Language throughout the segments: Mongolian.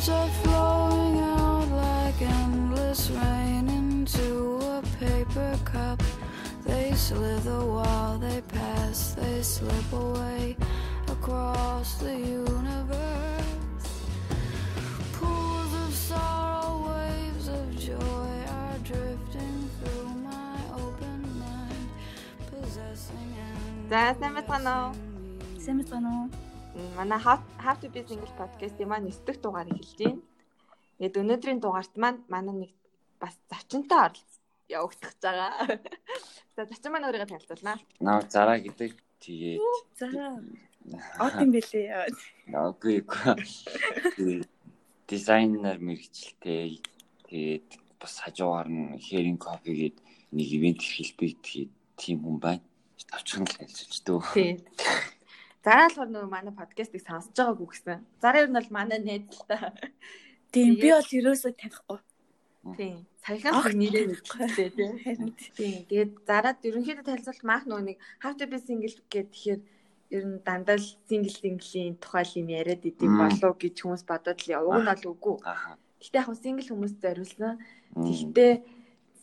words are flowing out like endless rain into a paper cup. They slither while they pass, they slip away across the universe. Pools of sorrow, waves of joy are drifting through my open mind, possessing and. How to be single podcast-ийн маань 9 дахь дугаарыг хэлж байна. Ингээд өнөөдрийн дугаарт маань манай нэг бас зочинтой оролцож явагдах гэж байгаа. За зочин маань өөрийгөө танилцуулнаа. Наа зараа гэдэг тэгээд За. Од юм бэлээ. үгүй үгүй. Дизайнер мэрэгчлээ. Тэгээд бас хажуугаар нь Hearing Coffee гээд нэг ивент хэлбэг тэгээд тийм хүн байна. Тавчхан л хэлж дөө. Тийм. Зараа л нөгөө манай подкастыг сонсож байгаагүй гэсэн. Зараа ер нь бол манай найз л та. Тийм би бол ерөөсөө танихгүй. Тийм. Саяхан нэрээ мэдчихлээ тийм. Харин Тийм. Тэгээд зараад ерөнхийдөө танилцуулт маах нөгөө нэг How to be single гэдэг тэгэхээр ер нь дандаа л single single-ийн тухай л юм яриад идэв болов гэж хүмүүс бодоод л уг нь бол үгүй. Гэтэ яг single хүмүүст зориулсан. Тэгтээ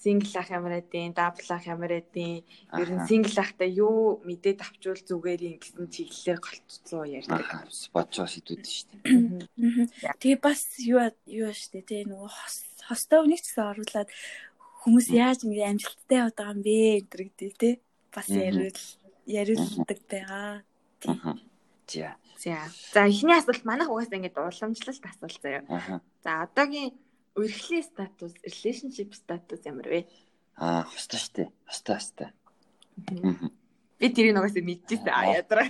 single ах ямар эдийн, double ах ямар эдийн, ер нь single ахтай юу мэдээд авчвал зүгээр юм гэсэн чиглэлээр голцсон ярьдаг. Аха. Бодчоо сэдвүүд шүү дээ. Тэгээ бас юу юу штэ тий нөгөө хос- хостой үнийг ч гэсэн оруулаад хүмүүс яаж ингэ амжилттай яваад байгаа юм бэ гэдэг тий бас яриул яриулдаг байгаа. За. За. За эхний асуулт манайх угаасаа ингэж уламжлалт асуулт заяа. За одоогийн үргэлжлэлийн статус, relationship статус ямар вэ? Аа, хостой шүү дээ. Хостой хостой. Би тэрийг угаасаа мэдчихсэн. А ядраа.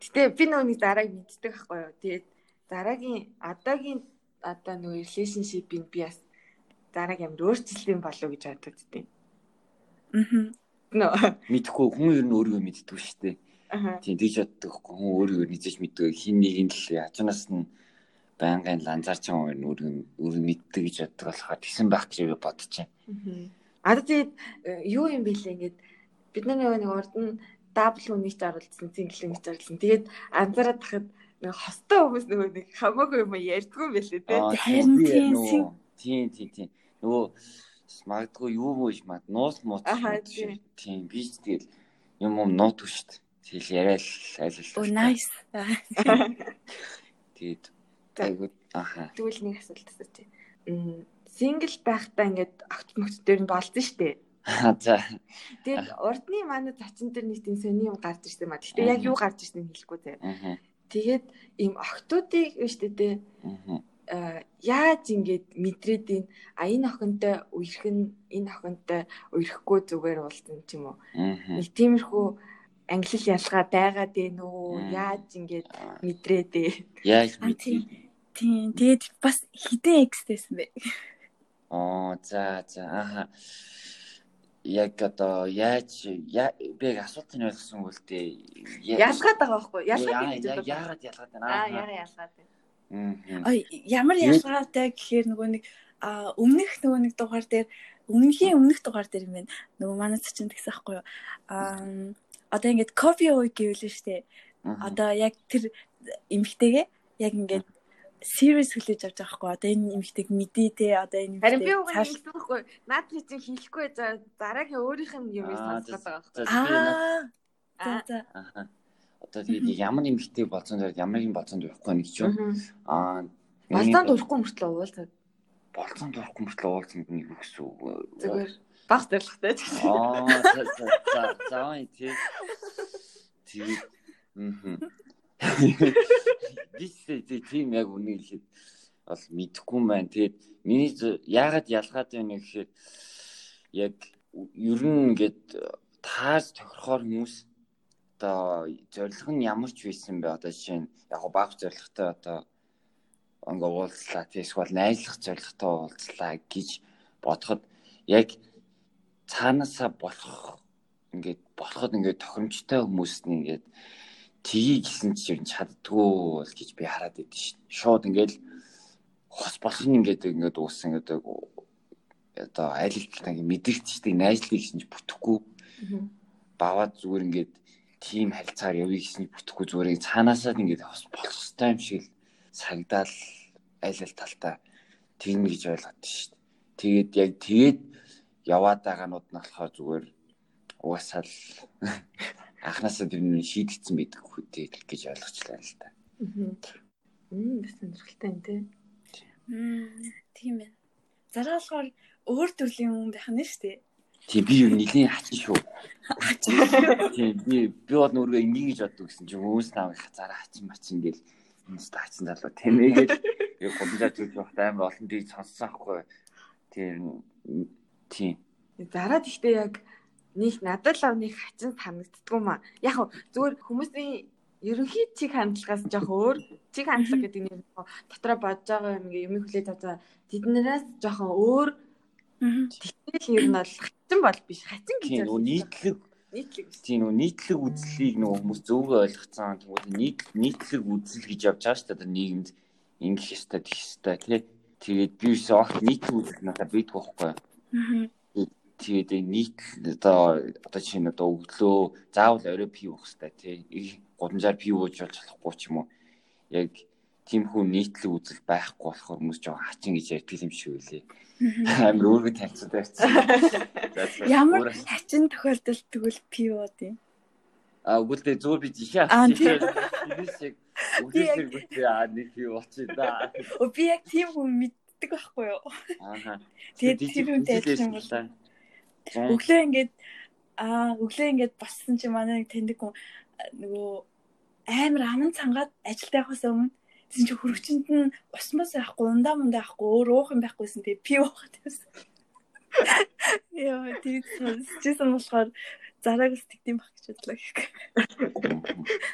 Гэтэ би нөгөө нэг зарааг мэддэг байхгүй юу. Тэгээд зарагийн одоогийн одоо нөгөө relationship-ийг би бас зарааг ямар өөрчлөлт болов гэж бодод тийм. Мгм. Нөө. Мэдхгүй хүн ер нь өөрийгөө мэддэг шүү дээ. Тийм тэгж боддог хүн өөрийгөө নিজэж мэддэг хин нэг л ячнаас нь байнгын ланзаарч байгаа хүн өөрийгөө өөрөө мэддэг гэж боддог болохоор тэгсэн байх гэж би бодож байна. Одоо тэгээд э, юу юм бэ лээ ингээд бид нар нэг урд нь дабл үнийг ч оруулсан, single ч оруулсан. Тэгээд анзаараад тахад нэг хостой хүмүүс нөгөө нэг хамаагүй юм ярьдгүй юм байлээ тий. Аа, Харин тийм, нөгөө- тийм тийм тийм нөгөө магадгүй юу мууш мад нуус шүү. тийм би ч тэгэл юм юм нуут шүү дээ. Тэгэл яриад айл Оо айл. nice. Тэгээд. Айгуу аха. Тэгвэл нэг асуулт асуучих. Мм single байхдаа ингээд огт мөгт дээр нь болсон шүү дээ. За. Тэгээд урдны манай зачин дээр нэг тийм сони юм гарч ирсэн маа. Гэтэ яг юу гарч ирснийг хэлэхгүй. Аха. Тэгээд ийм охтуудыг биш дээ Аха. э, яаж ингэж мэдрээд ийн а энэ охинтой үерхэн энэ охинтой үерхгүй зүгээр уулзсан ч юм уу. Аха. Нэг тиймэрхүү англи ялгаа байгаад байна уу? Мм. Яаж ингэж мэдрээд ээ? Яаж А, мэдээ? Тийм. Тэгээд бас хідэн экстэйсэн бэ. Оо за за аха. Яг одоо яаж я- би яг асуултыг ойлгосон үл дээ. Я- Ялгаад байгаа байхгүй юу? Ялгаад гэж бодож байна. Яагаад ялгаад байна? Аа, яга ялгаад байна. Ой ямар ялгаатай гэхээр нөгөө нэг а өмнөх нөгөө нэг дугаар дээр өмнөхийн өмнөх дугаар дээр юм байна. Нөгөө манай цачин гэсэн аахгүй юу. Аа одоо ингээд кофе ууй гэвэл штэ. Мгм. Одоо яг тэр эмгтэйгээ яг ингээд serious хүлээж авч байгаа хгүй. Одоо энэ эмгтэйг мэдээ те. Одоо энэ Харин би уг нь хэлэхгүй. Наад чи чинь хэлэхгүй за дараагийн өөрийнх нь юм Аа, сонсгоод байгаа байхгүй. Аа. За Аа. за. Одоо тэгээд ямар нэмэгтэй болсон дээр ямар нэг болцоонд явахгүй нэг ч юм. Аа. Болзоонд урахгүй мөртлөө уулзаад болцоонд урахгүй мөртлөө уулзсан нэг юу гэсэн үг. зүгээр баг зоригтой ч гэсэн. Аа за за за за тий. Тэгээд Бисээ тийм яг үнийг хэлээд бол мэдэхгүй байна. Тэгээд миний яагаад ялгаад байна гэхээр яг ер нь ингээд тааж тохирохоор хүмүүс одоо зорилго нь ямар ч байсан бэ одоо жишээ нь яг баг зорилготой одоо ингээ уулзлаа тийшгүй найзлах зорилготой уулзлаа гэж бодоход яг цаанаасаа болох ингээд болоход ингээд тохиромжтой хүмүүст нь ингээд тгий гэсэн чи ер нь чаддгүй бол гэж би хараад идэв шин. Шууд ингээд хос болох нь ингээд ингээд ууссан гэдэг одоо айл хэлтэлтэй ингээд мэдэрчдэг найзлыг гэсэн чи бүтэхгүй баваад зүгээр ингээд тим харилцаар явъя гэсэн чи бүтэхгүй зүгээр цаанаасаа ингээд хос болох хэрэгтэй юм шиг л цагдаал аль аль талтаа тэгнэ гэж ойлгоод дээ. Тэгээд яг тэгээд яваад байгаанууд нь болохоор зүгээр угаасаа л анханасаа тэр нь шийдэгдсэн байдаг хөтэй гэж ойлгочлаа л та. Мм бас сонирхолтой юм тий. Мм тийм ээ. Зараа болохоор өөр төрлийн хүн байх нь шүү дээ. Тийм би юу нэлийн хачин шүү. Тийм би би бод нүргээ энийг гэж боддог гэсэн чинь өөс наав их зараа хачин мачин гэл энэ хачин залуу тэмээгээл яг гомжаа зүг явах амар олон дийг сонссон ахгүй. Тийм тийм. Зараад ихтэй яг нэг надад л нэг хачин санагддгүй маа. Яг зүгээр хүмүүсийн ерөнхий чиг хандлагаас жоох өөр чиг хандлага гэдэг нь дотроо бодож байгаа юм юм хүлээж аваа тэднээс жоохон өөр Тэгэл ер нь бол хачин бол биш. Хачин гэж тийм нөгөө нийтлэг нийтлэг биш. тийм нөгөө нийтлэг үзлийг нөгөө хүмүүс зөвгөө ойлгоцсон. Тэгвэл нийт нийтлэг үзэл гэж явж байгаа шүү дээ нийгэмд ингэх ёстой тэгэх ёстой тий. Тэгээд би биш огт нийтлэг үзэл надад бийдэх байхгүй. Тэгээд нийт одоо одоо чинь одоо өглөө заавал орой пив уух хэрэгтэй тий. Гудамжаар пив ууж болж болохгүй ч юм уу. Яг тийм хүн нийтлэг үзэл байхгүй болохоор хүмүүс жоо хачин гэж ярьдаг юм шиг үлээ. Амар өөргөө таньцсан байсан. Ямар хачин тохиолдолд тэгвэл пив ууд юм. А үгүйтэй зүгээр би жишээ Аа, авчих. тийм. Тэр шиг үгүйсэр гүтээ аа нэг пив болчих да. Өө би яг тийм хүн мэддэг байхгүй юу? Ааха. Тэгээд адилхан юм бол өглөө ингээд аа өглөө ингээд боссон чи манай нэг таньдаг хүн нөгөө амар аман цангаад ажилд явахаас өмнө тийм чи хөрөгчөнд нь ус мас яахгүй ундаа мундаа яахгүй өөр уух юм байхгүйсэн тэгээ пив уугаад байсан. Яа тийм чийсэн болохоор зараг л тэгдэм байх гэж бодлоо гэх.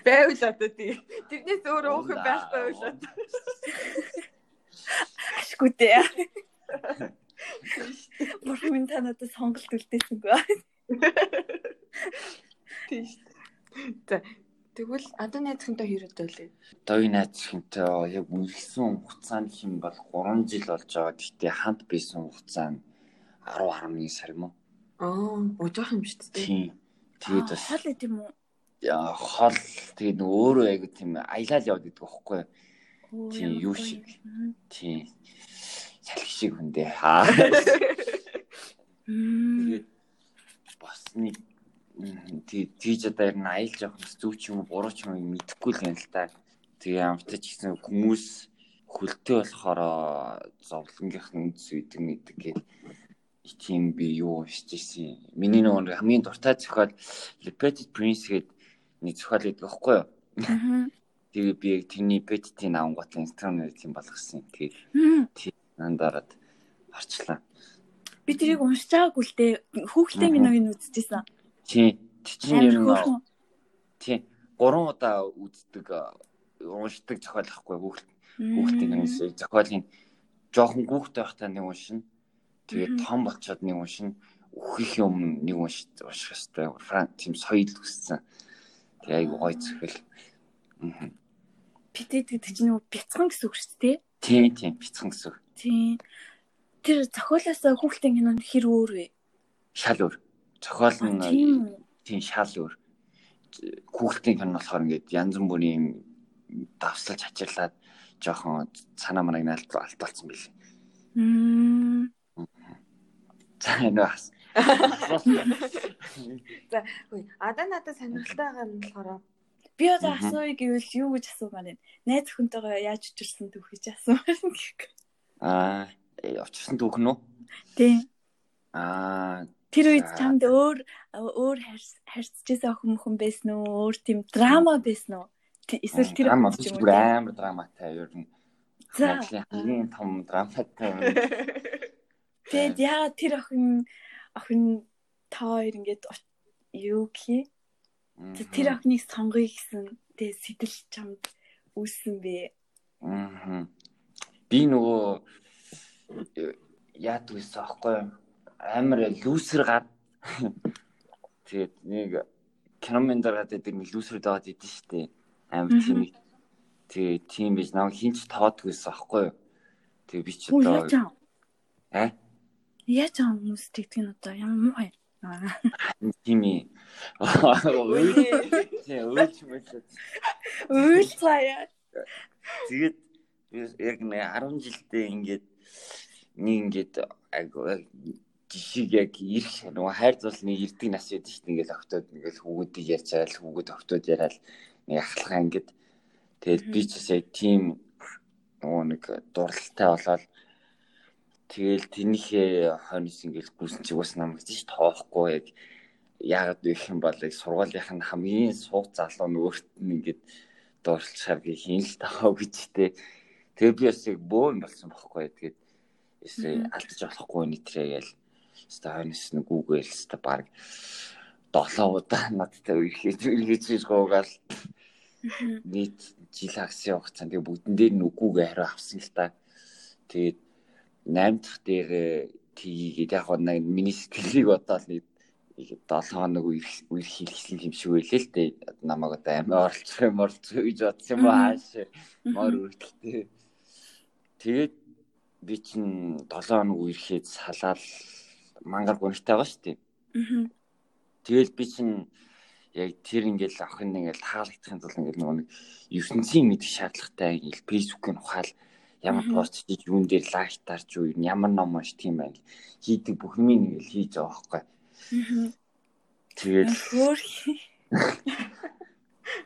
Байвал одоо тий. Тэрнээс өөр уух юм байхгүй байлаа. Ашгүй дээ. Бурхан минь та надад сонголт үлдээсэнгүй. Тий шүү. За тэгвэл одоо найзхантай хэрэг байлээ. Дой найзхинтэй яг үргэлсэн хугацаанд хэм бол 3 жил болж байгаа. Гэхдээ хамт байсан хугацаа нь 10 11 сар юм уу? Аа, ужаах юм шүү дээ. Тийм. Тэгээд бас Хол юм уу? яа, хол тэгээд өөрөө айгу тийм аялал яваад идэх байхгүй. Оо, Тийм, юу шиг. Тийм. Салхи шиг хүндээ. Аа. Мм. Тэгээд бас нэг тий тийж одоо ер нь аялж явах нь зүг ч юм уу буруу ч юм уу мэдэхгүй л юм л та. Тэгээ амттай ч гэсэн хүмүүс хөлтөө болохоор зовлонгийнх нь үз үйдэг мэдэг гээд тийм би юу хийж ирсэн. Миний нөгөө хамгийн дуртай зохиол Repeated Prince гээд нэг зохиол байдаг байхгүй юу? Тэгээ би яг тэрний Petty-ийн авангууд Instagram-аар тийм болгосон. Тэгээд Мм. нандараад орчлаа. Би тэрийг уншиж байгаагүй л дээ. Хүүхдээ минь нэг үзчихсэн. Тийм. Чинь ер нь. Тийм. Гурван удаа үздэг уншдаг зохиол ахгүй хүүхд хүүхдийн юмс зохиолын жоохон хүүхдтэй байхдаа нэг уншина. Тэгээд том болчоод нэг уншина. Үхэх юм нэг унш унших хэвээр франк тийм соёл үссэн. Тэгээ айгу зохиол. Мгм. Битэд гэдэг чинь нөгөө бяцхан гэсэн үг шүү дээ. Тийм тийм бяцхан гэсэн. үг. Тийм. Тэр зохиолоос хүүхдийн кинонд хэр өөр вэ? Шал өөр. Зохиол нь Тийм шал өөр. Хүүхдийн кино болохоор ингээд янз бүрийн давслаж хачирлаад жоохон санаа манайг наалт алтуулсан билээ. Мм. За энэ бас. За хөөе. Одоо надад сонирхолтой байгаа нь болохоор Би одоо асууя гэвэл юу гэж асуумаар байна. Найз өхөнтэйгээ яаж учирсан түүх гэж асуумаар гэх. Аа, э, очирсан түүх нь үү? Тийм. Аа, Тэр үед чамд өөр өөр харьцажсэн охин мөхөн байсан уу? Өөр тийм драма байсан уу? Эсвэл тэр драма биш бүр амар драматай ер нь. За. Хамгийн том драматай юм. Тэгэд яагаад тэр охин охин та хоёр ингээд юу гэх тэр охиныг сонгоё гэсэн тэг сэтэл чамд үүссэн бэ. Мгм. Би нөгөө э, яадаг гэсэн аахгүй амар лүүсэр гад. Тэгээд нэг киномен дараад байдаг нэг лүүсэр даад идэв штэ. Амар тийм тэгээ тийм биш намайг хинч тоодгүй гэсэн аахгүй? Тэгээ би ч одоо аа? аа Яаж аа хүмүүс тэгдэг нь одоо ямар муухай. Аа. тийм ээ. Ой. Тийм өөч мөч. Үйл цаая. Тэгээд яг нэг 10 жилдээ ингээд нэг ингээд айгу жишийг яг ирэх нөгөө хайр зулны ирдэг нас байдаг шүү дээ. Ингээл октод ингээл хүүгүүдийг ярьж байгаа л хүүгүүд октод яриад нэг ахлахаа ингээд тэгэл би ч яг тийм нөгөө нэг дурлалтай болоод тэгэл тэнийхээ хойноос ингээл гүйсэн чи бас намайг ч тоохгүй яг яагаад гэх юм бол сургуулийнх нь хамгийн сууг залуу нь өөрт нь ингээд дуурлахаар хийн л таа гэж тэ тэгээ би бас яг бөө юм болсон бохоггүй тэгээд эсвэл алдаж болохгүй нэтрээ гээл өстой хойноос нь гүүгээл өстой баг 7 удаа надтай үерхэж үерхэж гоогаал нийт жил агсын хугацаанд тэгээ бүгдэн дээр нь үгүүгээ хариу авсан л та. Тэгээд 8 дахь дээр тгийгээд яг нэг миний сэтгэлийг бодоод нэг 7 хоног үер хийлгэсэн юм шиг байлээ л дээ. Намайг одоо амиа оролцох юм оролцох гэж бодсон юм ааш. Мор үргэлтэй. Тэгээд би чинь 7 хоног үерхээд салаад мангар гонхтой байгаа шүү дээ. Тэгэл би чинь яг тэр ингээл охин ингээл таалагдахын тулд ингээл нөгөө нэг ертөнцийн мэдих шаардлагатай ингээл фэйсбүүкийг ухаал ямар пост хийж юун дээр лайктарч юу ямар ном унш тийм байл хийдэг бүх юм ингээл хийж байгаа байхгүй. Тэгээд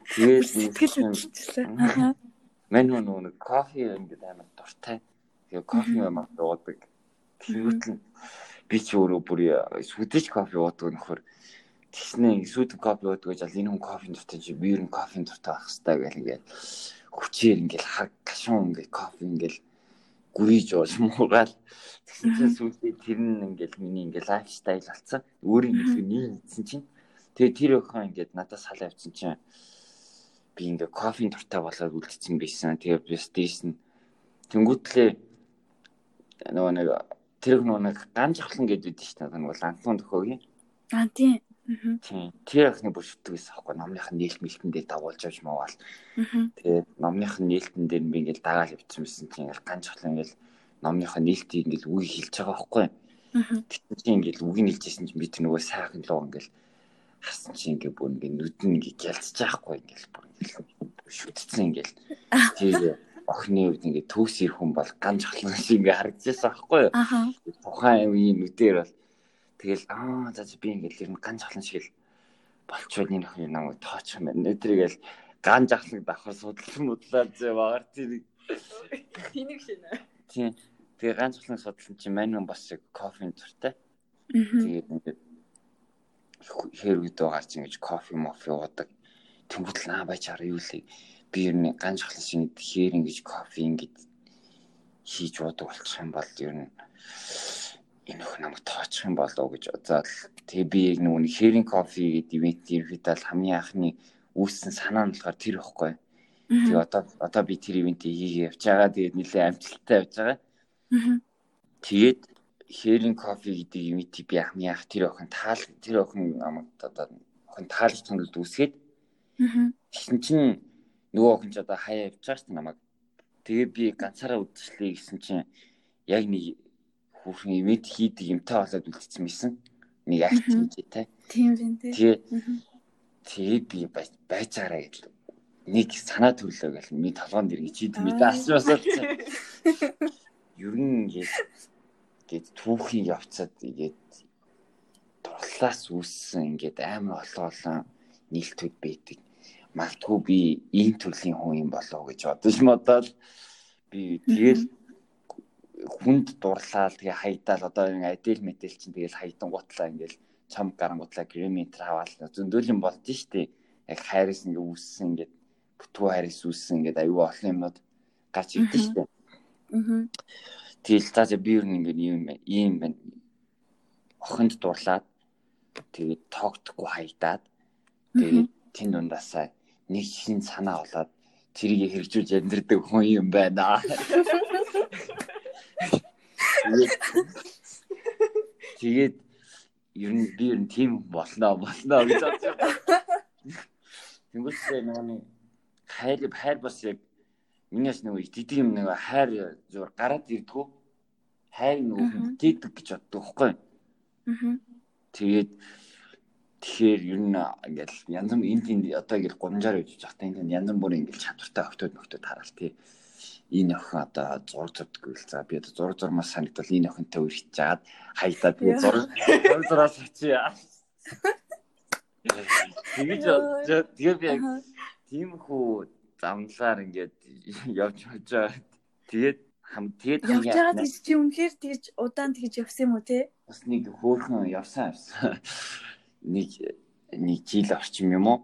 Тэгээд сэтгэл хөдлөлтсөн. Мань нөгөө нэг кофе ингээд амар дуртай. Тэгээ кофе амар уудаг. Тэгвэл би ч өөрөө бүр сүдэж кофе уудаг нөхөр. Тэгснэ сүд кофе уудаг гэж энэ хүн кофе дуртай чи би ер нь кофе дуртай байх хэрэгтэй гэл ингээд хүчээр ингээд хаг гашуун ингээд кофе ингээд гүйж ууж муугаал тэгсэн чинь сүүлдээ тэр нь ингээл миний ингээл лайфстайл болсон. Өөрийн хэлхий нийцсэн чинь тэгээ тэр өхөн ингээд надаас халаа авсан чинь би ингээ кофеин дуртай болоод үлдсэн байсан. Тэгээ би стэйс нь тэнгуүтлээ нөгөө нэг тэр нөгөө нэг ган жахлан гэдэг шүү дээ. Нөгөө лантун төхөөгийн. Аа тийм. Тийм. Тэр ахны бүр шүтдэг байсан аахгүй. Номных нь нээлт мэлтэн дээр дагуулж авч муугаал. Тэгээд номных нь нээлтэн дээр би ингээл дагаал явчихсан байсан чинь ингээл ганц чухал ингээл номных нь нээлтийг ингээл үг хэлж байгаа аахгүй. Тэгсэн чинь ингээл үг нь хэлжсэн чинь би тэр нөгөө сайхан луу ингээл харсан чинь ингээ бүр ингээ нүд нь ингээ гялцж байхгүй ингээл бүр ингээл шүтцсэн ингээл. Тэгээд охины үед ингээ төгс ирэх хүн бол ганц чухал шиг ингээ харагдчихсан аахгүй. Тухайн үеийн нүдээр бол Тэгэл аа за би ингээл ер нь ган жахлан шиг л болчвол энэ охин намайг тооч юм байна. Өдрийгэл ган жахлаг давхар судалсан мудлаад зэваар тийм Тинийг шинэ. Тийм. Тэгээ ган жахлан судалсан чинь мань бас яг кофеин дуртай. Тэгээд ингээд хэрвэд гарч ингэж кофе мофи уудаг. Тэнгүүтэл наа байж хараа юу лээ. Би ер нь ган жахлан шиг хээр ингэж кофе ингэж хийж уудаг болчих юм бол ер нь энэ өх намайг тоочих юм болов гэж бодоод тэгээ би яг нөгөө хэрин кофе гэдэг ивент ерөөдөө хамгийн анхны үүссэн санаа нь болохоор тэр ихгүй. Тэгээ одоо одоо би тэр ивентийг хийгээ явж байгаа. Тэгээд нэлээ амжилттай явж байгаа. Тэгээд хэрин кофе гэдэг ивентийг би хамгийн анх тэр охин таал тэр охин намайг одоо охин таалж тунад үүсгээд тэгсэн чинь нөгөө охин ч одоо хаяа явж байгаа шүү намайг. Тэгээ би ганцаараа үдчихлээ гэсэн чинь яг нэг хүүхэн ивент хийдэг юмтай болоод үлдсэн мэсэн. Нэг акт хийжээ Тийм юм тий. Тэгээ тэгээ би байж байгаараа гэж нэг санаа төрлөө гэл ми толгоонд иргэж хийдэг ми асуусаад ер нь ингээд гээд түүхийн явцад ингээд дурлаас үүссэн ингээд амар олоолон нийлтүүд байдаг. Магадгүй би ийм төрлийн хүн юм болов гэж бодож модоод би тэгэл хүнд дурлаад тэгээ хайдаал. Одоо ингэ адил мэдээл чинь тэгэл хайдан гутлаа ингээл чам гаран гутлаа гримитр аваад зөндөөлийн болд нь штэ. Яг хайрс ингээ үүссэн ингээд бүтгүү хайрс үүссэн ингээд аюу олон юмнууд гарч ирдэ штэ. Аа тэгэл цааш би юу нэг юм ийм байна охинд дурлаад тэгээд тоогдохгүй хайдаад тэгээд тэн дундаасаа нэг шин санаа болоод тэрийг хэрэгжүүлж амьдрдаг хүн юм байна. Тэгээд ер нь би ер нь тийм болно болно гэж бодож байна. Тэнгүүсээ нөгөө хайр хайр бас яг минийс нөгөө итгэдэг юм нэг хайр зур гараад ирдгүү. Хайр нөгөө хүндэдэг гэж боддог байхгүй. Аа. Тэгээд тэгэхээр ер нь ингээл янз бүр энд энд одоо ингээл гомжаар үжиж захтай энэ янз бүрийн ингээл чадвартай охтууд нөхдөд хараал тий энэ охин одоо зураг зурдаг л за би одоо зураг зурмаас санагдвал энэ охинтой үер хийж чаад хаydаа тэгээ зураг зураг зураас очие. Тэгэж тэгээ би яг тийм хүү замлаар ингээд явж явж байгаа. Тэгээд хам тэгээд явж байгаа гэж чи үнэхээр тэгж удаан тэгж явсан юм уу те? Бас нэг хөөхөн явсан явсан. Нэг нэг жил орчим юм уу?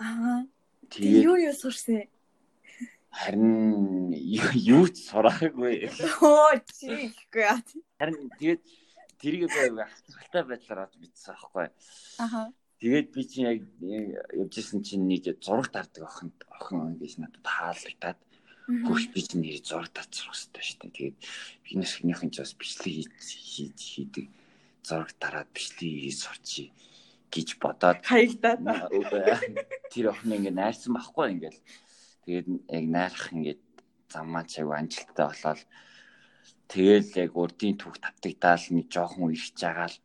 Аа. Тэгээд юу юу сурсан? Харин юу ч сураагүй. Оо чи ихгүй яа. Харин тэгээд тэрийг халттай байдлаар авч бичсэн аахгүй. Аха. Тэгээд би чинь яг явж исэн чинь нэг зураг дардаг охин охин гэж надад таалагдаад хөөш би чинь нэр зураг татчих хэрэгтэй шүү дээ. Тэгээд би нэсхнийхэн ч бас бичлэг хийж хийдэг зураг дараад бичлэг хийж сурчи гэж бодоод хаягдаад тэр охин ингээ найрсан байхгүй ингээл тэгээд яг найрах ингээд заммаа чаг анжилттай болоод тэгэл яг урдын түүх тавтагдаал нэг жоохон ирж байгаа л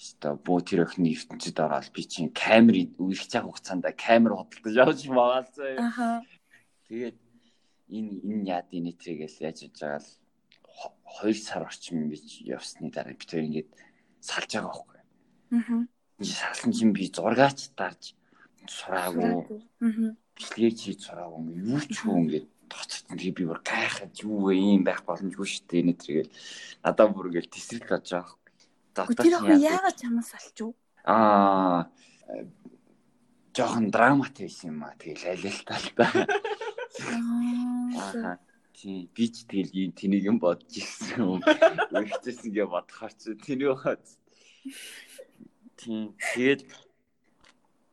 Өстө бөө тэр охины ертөнцид ороод би чинь камерыг үерх цаг хугацаанд камер худалдаж явж магаалцаа. Аха. Тэгээд энэ энэ яад энэ тригээс яаж хийж байгаа л 2 сар орчим бич явсны дараа би тэр ингээд салж байгаа байхгүй. Ингээ салсан чинь би зургаач дарж сураагүй. Аха. Бичлэгийг хийж сураагүй. Юу ч хөө ингээд тоцсон би бүр гайхаад юу вэ ийм байх боломжгүй шүү дээ энэ тэргээл надад бүр ингээд тесрэл болж байгаа Тэр охин яагаад чамаас алчуу? Аа жоохон драмат байсан юм аа. Тэгэл алилтаа л та. Тий, би ч тэгэл ийм тэнийг юм бодож ирсэн юм. Үргэлжлүүлсэн гэ бодохоор чи тэний хаад. Тий, тэгэл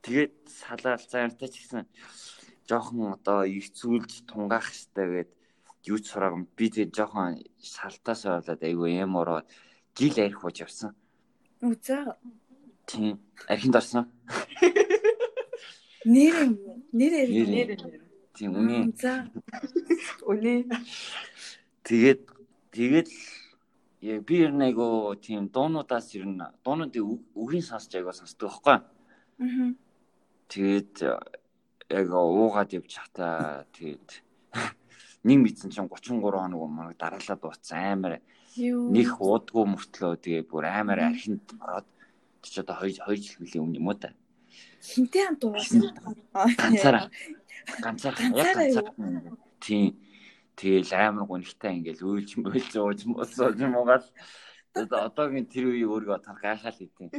тэгээд салаал заяртай ч гэсэн жоохон одоо ирцүүлж тунгаах хэрэгтэй гээд юу ч сураагүй би тэгээд жоохон шалтаасаа болоод айгүй юм ороод жил арх хууж явсан. Үзээ. Тийм. Архинд орсон. Нэр нэр нэр Тийм үнэ. За. Үнэ. Тэгээд тэгээд яг би ер нь айгу тийм дуунуудаас ер нь дуунуудын үгийн сонсч айгу сонсдог байхгүй. Аа. Тэгээд яг уугаад явж хата тэгээд нэг мэдсэн чинь 33 хоног өмнө дараалаад дууссан амар нэг уудгүй мөртлөө тэгээ бүр амар архинд ороод чи одоо 2 2 жил хүлээ өмнө юм уу та. Хинтээ хамт уусан. Ганцаараа. Ганцаараа. Яг ганцаараа. Тийм. Тэгэл амар гонхтой ингээл уйлж мөйлж ууж мосож муугал одоогийн тэр үеийг өөрийгөө тал гайхаал хийтээ.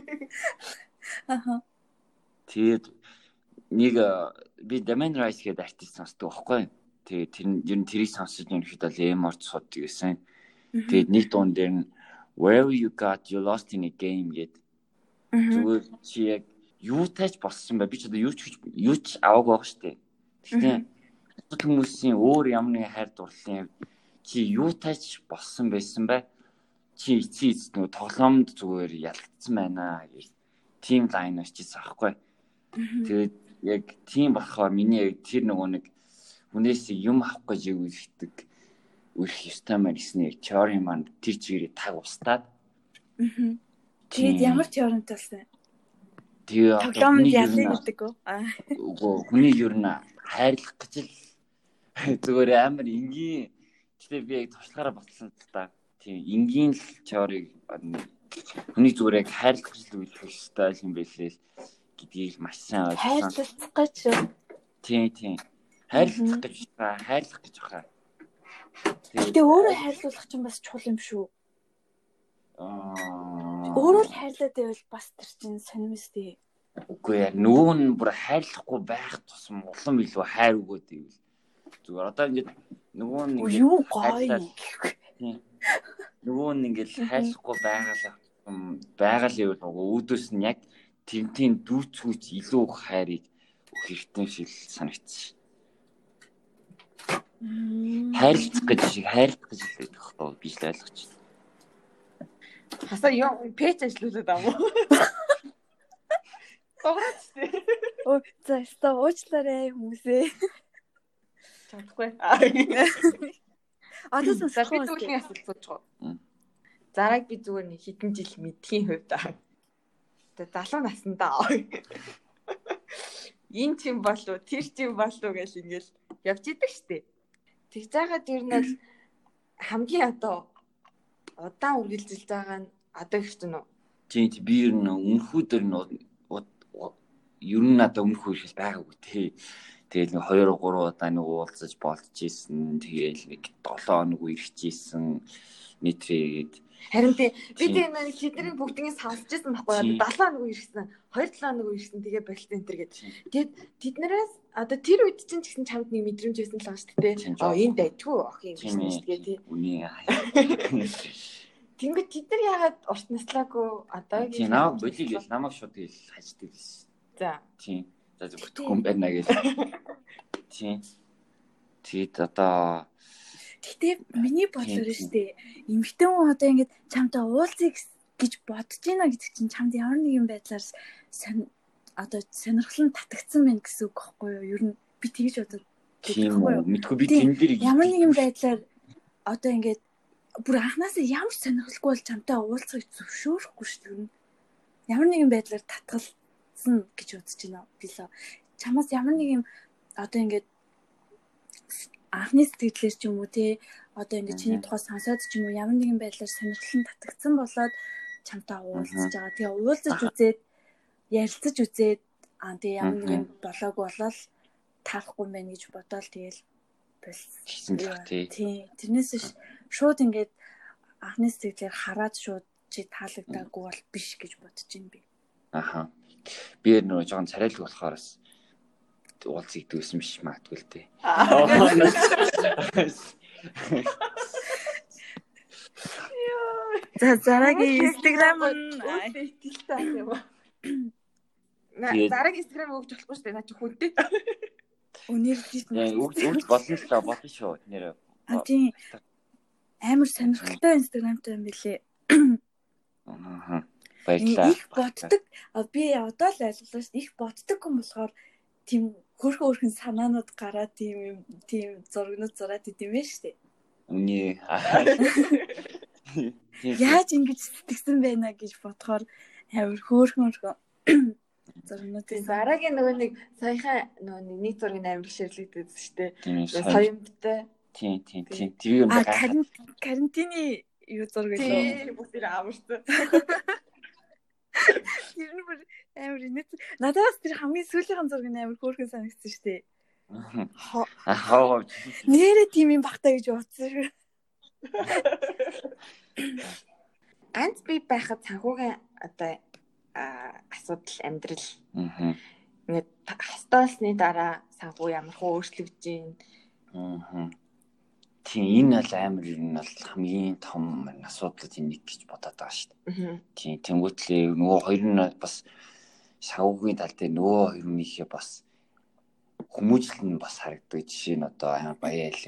Аха. Тэгээд нэг би Damon Rice гэдэг артист сонсдог байхгүй. Тэгээд тэр ер нь тэрийг сонсож ерөнхийдөө л орц суддаг гэсэн. Тэгээд нэг дуун дээр нь where you got you lost in a game гэд. Зүгээр чи яг юутай ч болсон бай. Би ч одоо юу ч юу ч аваагүй байх штеп. Гэхдээ бусад хүмүүсийн өөр ямар нэгэн хайр дурлалын чи юутай ч болсон байсан бай. Чи эцсийн эцэд нөгөө тоглоомд зүгээр ялагдсан байна гэж тим лайн очижсэн аахгүй. Тэгээд яг тийм болохоор миний яг тэр нөгөө нэг хүнээс юм авах гэж үүсгдэг үрх ёстой маань гэснээр теори маань тэр чигээр таг устаад. Аа. Тэгээд ямар теоримтай болсон? Тэгээ тоглоомд ялын гэдэг үү? Үгүй хүний ер нь хайрлах гэж л зүгээр амар энгийн гэтээ би яг туршлагаараа батлсан л та. Тийм энгийн л теорийг хүний зүгээр яг хайрлах гэж л үлдэх ёстой юм байлээ гэдгийг маш сайн ойлгосон. Хайрлах гэж. Тийм тийм. Хайрлах гэж байгаа, хайрлах гэж байгаа. Гэтэ өөрөө хайрлуулах чинь бас чухал юм шүү. Аа. Өөрөө л хайрлаад байвал бас тэр чинь сонирмстэй. Үгүй яа нөгөө нь бүр хайрлахгүй байх тусам улам илүү хайр өгөөд ивэл зүгээр одоо ингээд нөгөө нь ингээд юу гоё нөгөө нь ингээд хайрлахгүй байгаалаа байгаал ивэл нөгөө үүдөөс нь яг тэмтийн дүүцгүүч илүү хайрыг хэрэгтэй шиг санагдчих. Хайрлах гэж шиг хайрлах гэж хэлээд байх тоо би л ойлгож байна. Хасаа юу пэйж ажиллуулад аа мó. Гогрооч тий. Оо за өстө уучлаарай хүмүүсээ. Чадахгүй. Одоо сонсох би зүйлийн асуулт сууж байгаа. Зараг би зүгээр нэг хэдэн жил мэдхийн хувьд аа. Тэгээ залуу наснда. Энэ ч юм болов тэр ч юм болов гэж ингээл явж идэг штеп. Тэгж жагаад ер нь бол хамгийн одоо удаан үргэлжилж байгаа нь одоо их чинь үү? Тийм би ер нь өмнөхүүдэр нь ер нь надад өмнөх үеэс байгаагүй тий. Тэгэл нэг 2 3 удаа нэг уулзаж болчихжсэн. Тэгэл нэг 7 хоног ирчихжсэн. Нийтрээд Харин тий би тийм нэг тэдний бүгднийг сонсчихсан байхгүй юу? 7 хоног ирсэн, 2 7 хоног ирсэн тэгээ болт энэ төр гээд. Тэгээд тэднээс одоо тэр үед чинь ч гэсэн чамд нэг мэдрэмж байсан л байгаа шүү дээ. Аа энд дайггүй ах юм гэсэн шүү дээ тий. Үний. Тэнгүүд тэд нар яагаад урт наслаагүй одоо тийм наа болиг л намайг шууд ил хаждаг гэсэн. За. Тийм. За зөвхөн юм байна гэж. Тийм. Тэгэд одоо Гэтэ миний бодлоор шүү дээ. Эмэгтэй хүн одоо ингэж чамтай уулзъя гэж бодож байна гэдэг чинь чамд ямар нэгэн байдлаар одоо сонирхол нь татагдсан байна гэсэн үг байхгүй юу? Ер нь би тэгж бодод тийм үү? Мэдгүй би тэн дээр ямар нэгэн байдлаар одоо ингэж бүр анханасаа ямар сонирхолгүй бол чамтай уулзахыг зөвшөөрөхгүй шүү дээ. Ямар нэгэн байдлаар татгалсан гэж бодож байна би л. Чамаас ямар нэг юм одоо ингэж анхны сэтгэлээр ч юм уу те одоо ингээд чиний тухай сонсоод ч юм уу ямар нэгэн байдлаар сонирхол нь татагдсан болоод чамтай уулзж байгаа. Тэгээ уулзаж үзээд ярилцаж үзээд аа тэгээ ямар нэгэн болоогүй болол таахгүй юм байна гэж бодоол тэгэл болсон тий. Тэрнээс шууд ингээд анхны сэтгэлээр хараад шууд чи таалагдаагүй бол биш гэж бодож байна би. Аха. Би нөгөө жоохон царайлаг болохоор бас уулзыг дүүсэн биш магадгүй л дээ. За зарагийн инстаграм нь итгэлтэй юм аа. Зарагийн инстаграм өгч болохгүй шүү дээ. Наа чи хүнтэй. Өнөр өгч өгч болно л та болно шүү. Нэр. А тийм амар сонирхолтой инстаграмтай юм билээ. Аа. Баярлалаа. Их боддог. Би одоо л ойлголоо шүү. Их боддог хүн болохоор тийм хөрхөн хөрхөн санаанууд гараад тийм юм тийм зургнууд зураад идэм байх шүү дээ. Үний. Яаж ингэж сэтгэсэн байна гэж бодохоор амар хөөрхөн хөрхөн зургнууд. Дараагийн нөгөө нэг саяхан нөгөө нэг нэг зургийг амар ширлэгдээд шүү дээ. Соёмтой. Тийм тийм тийм. Тэр юм байна. Карантины юу зураг лөө. Тийм бүгд амарсан. Тэр нь бүр амар инээд надаас тэр хамгийн сүүлийн зураг нь амар хөөрхөн санагдсан шүү дээ. Аа. Нэрээ тийм юм багтаа гэж бодсон. Ганц би байхад санхүүгийн одоо асуудал амьдрал. Аа. Ингээд хастаасны дараа санхүү ямар хөө өөрчлөгдөж байна. Аа. Тийм энэ бол амар ер нь бол хамгийн том асуудлууд энийг гэж бодоод байгаа шүү дээ. Тийм тэнгуүтлээ нөгөө хоёр нь бас шавуугийн тал дээр нөгөө хоёр нөхөө бас хүмүүжил нь бас харагддаг жишээ нь одоо амар баяал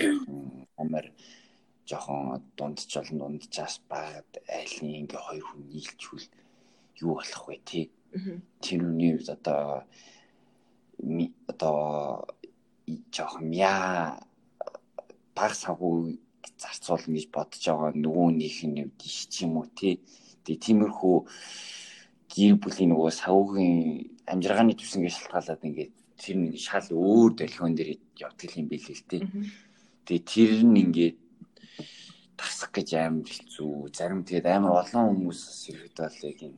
амар жоохон дундч болон дундчаас байгаад айлын ингээ хоёр хүн нийлжүүл юу болох вэ тий. Тэр үний одоо одоо жоохон мяа баг сагуу зарцуулна гэж бодож байгаа нөгөөнийх нь биш ч юм уу тий. Тэгээ тиймэрхүү гэр бүлийн нөгөө савуугийн амжиргааны төсөнгөө шалтгаалаад ингээд тэр нэг шал өөр долгион дээр явдаг юм билээ л тий. Тэгээ тэр нь ингээд тасах гэж амар хэцүү. Зарим тэгээд амар олон хүмүүс сэрэгдэл яг юм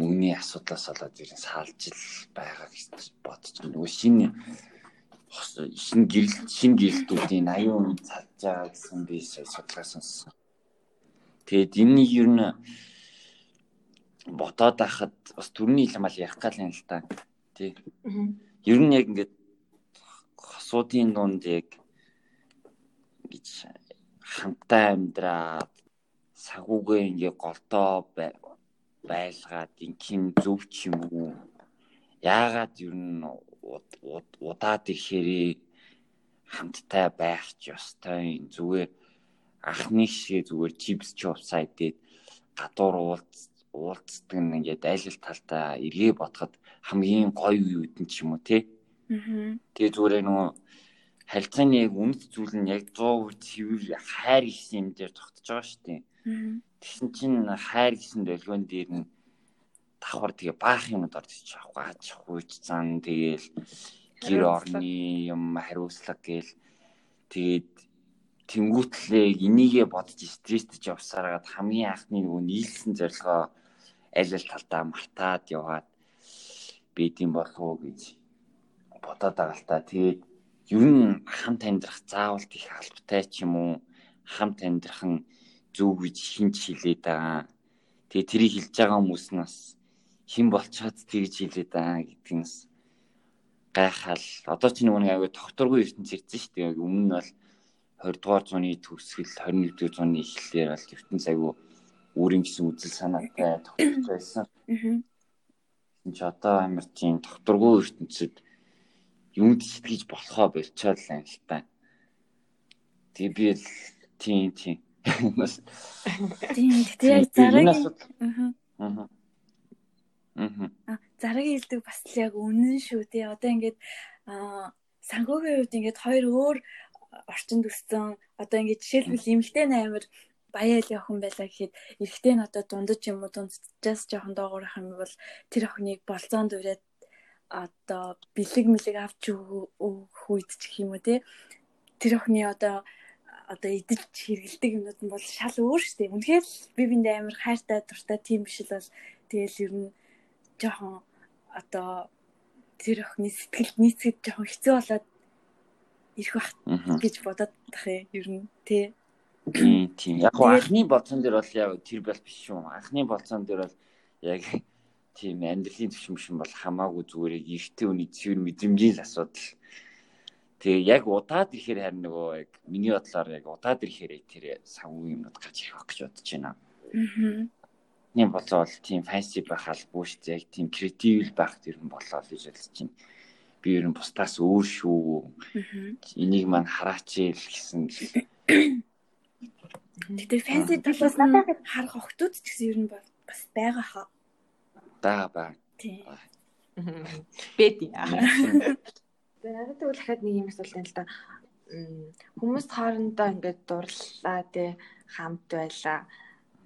мөнгөний асуудлаас болоод ер нь саалж л байгаа гэж байна. Нөгөө шинэ шинэ гэрэл шинэ гэрэлтүүдийн 80 он цалж байгаа гэсэн би судалгаа сонссон. Тэгээд энэ ер нь ботоод байхад бас төрний хэл мал ярих гал юм л та. Тий. Ер нь яг ингээд хосуудын дунд яг гэж хамтаа амьдраад сагуугээ ингээ голдоо байлгаад инкин зөв ч юм уу яагаад ер нь удаад ихээр хамттай байх ч ёстой зүгээр анхны шиг зүгээр чипс чопсаа идээд гадуур уулз уулздаг нь ингээд айл талтай эргээ бодоход хамгийн гоё үед нь ч юм уу тий. Аа. Тэгээ зүгээр нөгөө харилцааны яг үнэт зүйл нь яг 100% цэвэр хайр гэсэн юм дээр тогтож байгаа шүү дээ. Аа. Тэгсэн чинь хайр гэсэн долгион дээр нь давхар тэгээ баах юмд орж ич авахгүй аж хуйч зан тэгээл гэр орны юм хариуцлага гээл Тэгээд тэнгүүтлээ энийгээ бодож стресстэй явсараад хамгийн анхны нөгөө нийлсэн зорилгоо аль аль талдаа мартаад яваад бийдэм болов уу гэж бодоод байгаа л та. Тэгээд ер нь хамт амьдрах заавал их албатай ч юм уу хамт амьдрах нь зөв гэж хинч хэлээд байгаа. Тэгээ тэрийг хэлж байгаа хүмүүс нас хэн болчоод тэгж хэлээд байгаа гэдгээс гайхал. Одоо ч нэг нэг аягүй тогтургүй ертөнц ирсэн шүү дээ. Өмнө нь бол 20 дугаар зууны төгсгөл 21 дугаар зууны эхлэлээр бол ертөнц аягүй өөрийн гэсэн үзэл санаатай тогтворч байсан. Аа чи одоо амар тийм докторгүй ертөнцид юмд сэтгэж болохоо болчоод л юм л та. Тэгээ би л тийм тийм. Тийм тэгээ яг зарагийн аа. Аа. Зарагийн хэлдэг бас л яг үнэн шүү тий. Одоо ингээд аа сангуугийн хувьд ингээд хоёр өөр орчинд өссөн. Одоо ингээд жишээлбэл эмэгтэй амар баяал явах юм байлаа гэхэд эрэгтэй нь одоо дундаж юм уу? Дунджаас жоохон доогуур ах юм бол тэр охиныг болзоонд ураад одоо бэлэг мэлэг авч өгөх үед ч гэх юм уу те. Тэр охины одоо одоо идэж хэргэлдэг юмнууд нь бол шал өөр шүү дээ. Үнэхээр би биндээ амар хайртай дуртай тийм биш л бол. Тэгэл ер нь жоохон одоо тэр охины сэтгэл нийцэд жоохон хэцүү болоод ирэх бах гэж бодоод тах юм ер нь тий. Тийм. Яг гоо анхны болцон дээр бол яг тэр бол биш шүү. Анхны болцон дээр бол яг тийм амьдралын төвшин бол хамаагүй зүгээр эртний үний цэвэр мэдрэмжийн л асуудал. Тэгээ яг удаад ирэхээр харин нөгөө яг миний бодлоор яг удаад ирэхээр тэр савгүй юмнууд гарч ирэх гэж бодож байна. Аа. Тийм болоо бол тийм фэнси байх албагүй шүү дээ. Яг тийм креатив байх тэр юм болоо л гэж бодож байна. Би ер нь бусдаас өөр шүү. Энийг маань хараач ил гэсэн Гэтэ фэнси талаас надад харах охтууд ч гэсэн ер нь бас байгаа хаа. Бага бага. Тийм. Бэди. Тэгээ надад тэгвэл дахиад нэг юм асуулт байна л да. Хүмүүс хоорондоо ингээд дурлаа те хамт байлаа.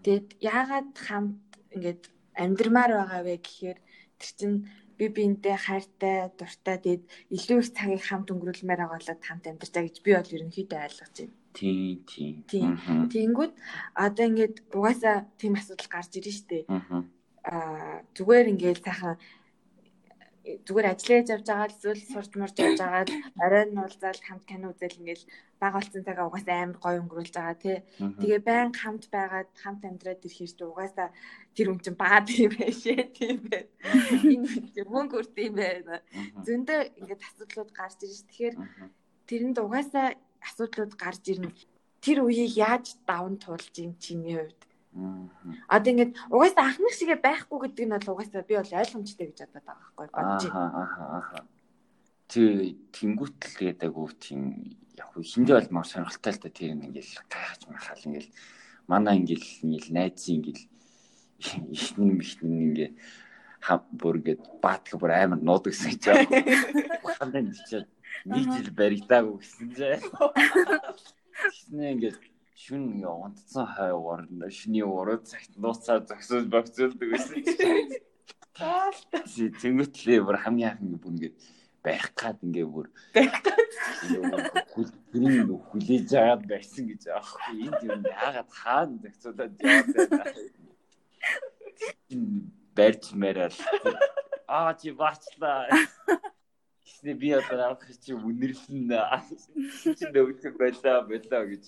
Тэгэд яагаад хамт ингээд амьдрмаар байгаа вэ гэхээр тэр чинь би биентэй хайртай, дуртай тэгэд илүү их цагийг хамт өнгөрүүлмээр байгаа болоод хамт амьдарчаа гэж би бол ерөнхийдөө ойлгож байна. Тийм тийм. Тийм. Тэнгүүд одоо ингээд угаасаа тийм асуудал гарч ирж штэ. Аа зүгээр ингээд сайхан зүгээр ажиллаж явж байгаа л эсвэл сурч морж явж байгаа л оройн уулзаал хамт кино үзэл ингээл баг болсон цагаа угаасаа амар гоё өнгөрүүлж байгаа тий. Тэгээ байн хамт байгаад хамт амьдраад ирэхээр ч угаасаа тэр хүн чинь баад юм байшээ тийм байна. Энэ мөнгө өрт юм байна. Зөндөө ингээд асуудлууд гарч ирж тэгэхээр тэрэнд угаасаа асуудлууд гарч ирнэ. Тэр үеийг яаж даван туулж юм чиний хувьд? Одоо ингээд угаасаа анхных шигээ байхгүй гэдэг нь бол угаасаа би бол ойлгомжтой гэж бодоод байгаа байхгүй бодож байна. Аа. Тэг тэнгуутл гэдэг үг тийм яг хиндэ бол мар сонирхолтой л та тэр ингээл гайхаж махал ингээл манай ингээл ингээл найзын ингээл ихнэн михнэн ингээ хам бүр ингээд баатга бүр амар нуудаг гэсэн гэж байгаа. Хандаа нэг жил баригдаагүй гэсэн чинь. Тэснэ ингээд шүн ингээ унтцсан хай уурна шний уруу цагт нууцаар зогсож богцолдог гэсэн чинь. Таалтай. Тэнгөтлээ бүр хамгийн анх ингээ бүр ингээ барих гад ингээ бүр барих гад гэрийн хүлээж аваад байсан гэж аахгүй энд юм яагаад хаана зохицуулаад яваад байна. Барьж мэрэл. Аа чи бачлаа. Гэснээ би одоо авах чи үнэрлэн чи нөвцөг байлаа байлаа гэж.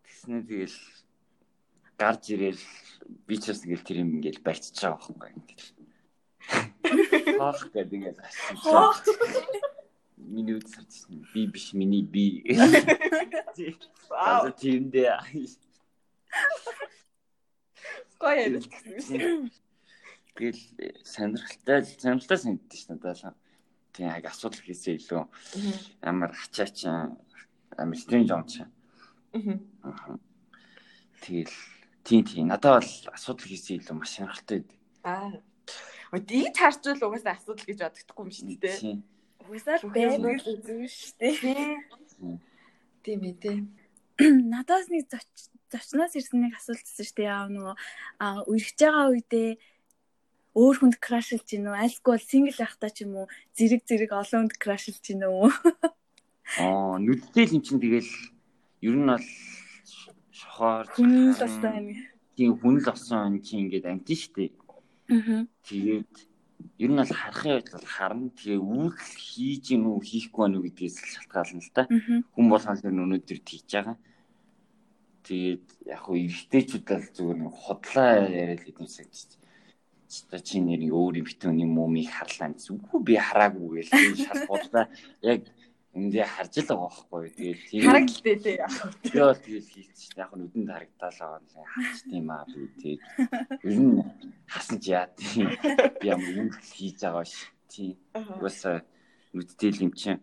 Гэснээ тэгэл гарч ирээл би ч бас ингээл тэр юм ингээл барьчихж байгаа байхгүй ингээл. Хаах гэдэг ингээл асууж. Миний үсэрч би биш миний би. Аа тийм дээ. Гоё яриад гэсэн. Тэгэл сонирхолтой сонирхолтой санагдаж шнэ надад. Тийм яг асуудал хийсээ илүү амар ачаач амар стрэнж юм чи. Аа. Тэгэл тийм тийм надад бол асуудал хийсээ илүү маш сонирхолтой байдаг. Аа. Энд харчвал угаасаа асуудал гэж бодогдохгүй юм шүү дээ. Угаасаа л байдаг зүйл шүү дээ. Тийм ээ тий. Надаас нэг зочноос ирсэн нэг асуулт ирсэн шүү дээ. Яа нөгөө үргэж байгаа үедээ өөр хүнд крашлж гин үү? Альсгүй бол сингл байхдаа ч юм уу зэрэг зэрэг олон хүнд крашлж гин үү? Аа, нүдтэй л юм чинь тэгэл ер нь бол шохоор хүн л басна. Тийм хүн л осон чинь ингээд амтэн штэ. Аа. Тэгээд ер нь бол харахын үед бол харна. Тэгээ үйл хийж гин үү хийхгүй байна уу гэдгээс л шалтгаална л та. Хүн болгоно л өнөөдөр хийж байгаа. Тэгээд яг хуу эргэжтэйчүүд бол зүгээр нэг хотлоо яриад л юм шиг та чи нэр өөр юм битүүний мумыг харлаа гэсэн. Үгүй би хараагүй гээл шал бодлоо. Яг эндээ харж л байгаа байхгүй. Тэгээд тийм харагдaltaй тий. Би бол тэгээд хийчих. Яг нь үдэнд харагдаал байгаа юм харч тийм аа би тэгээд ер нь хасаж яа тийм би ямар юм хийж байгаа ш. Тийм. Угаасаа үдтэй юм чинь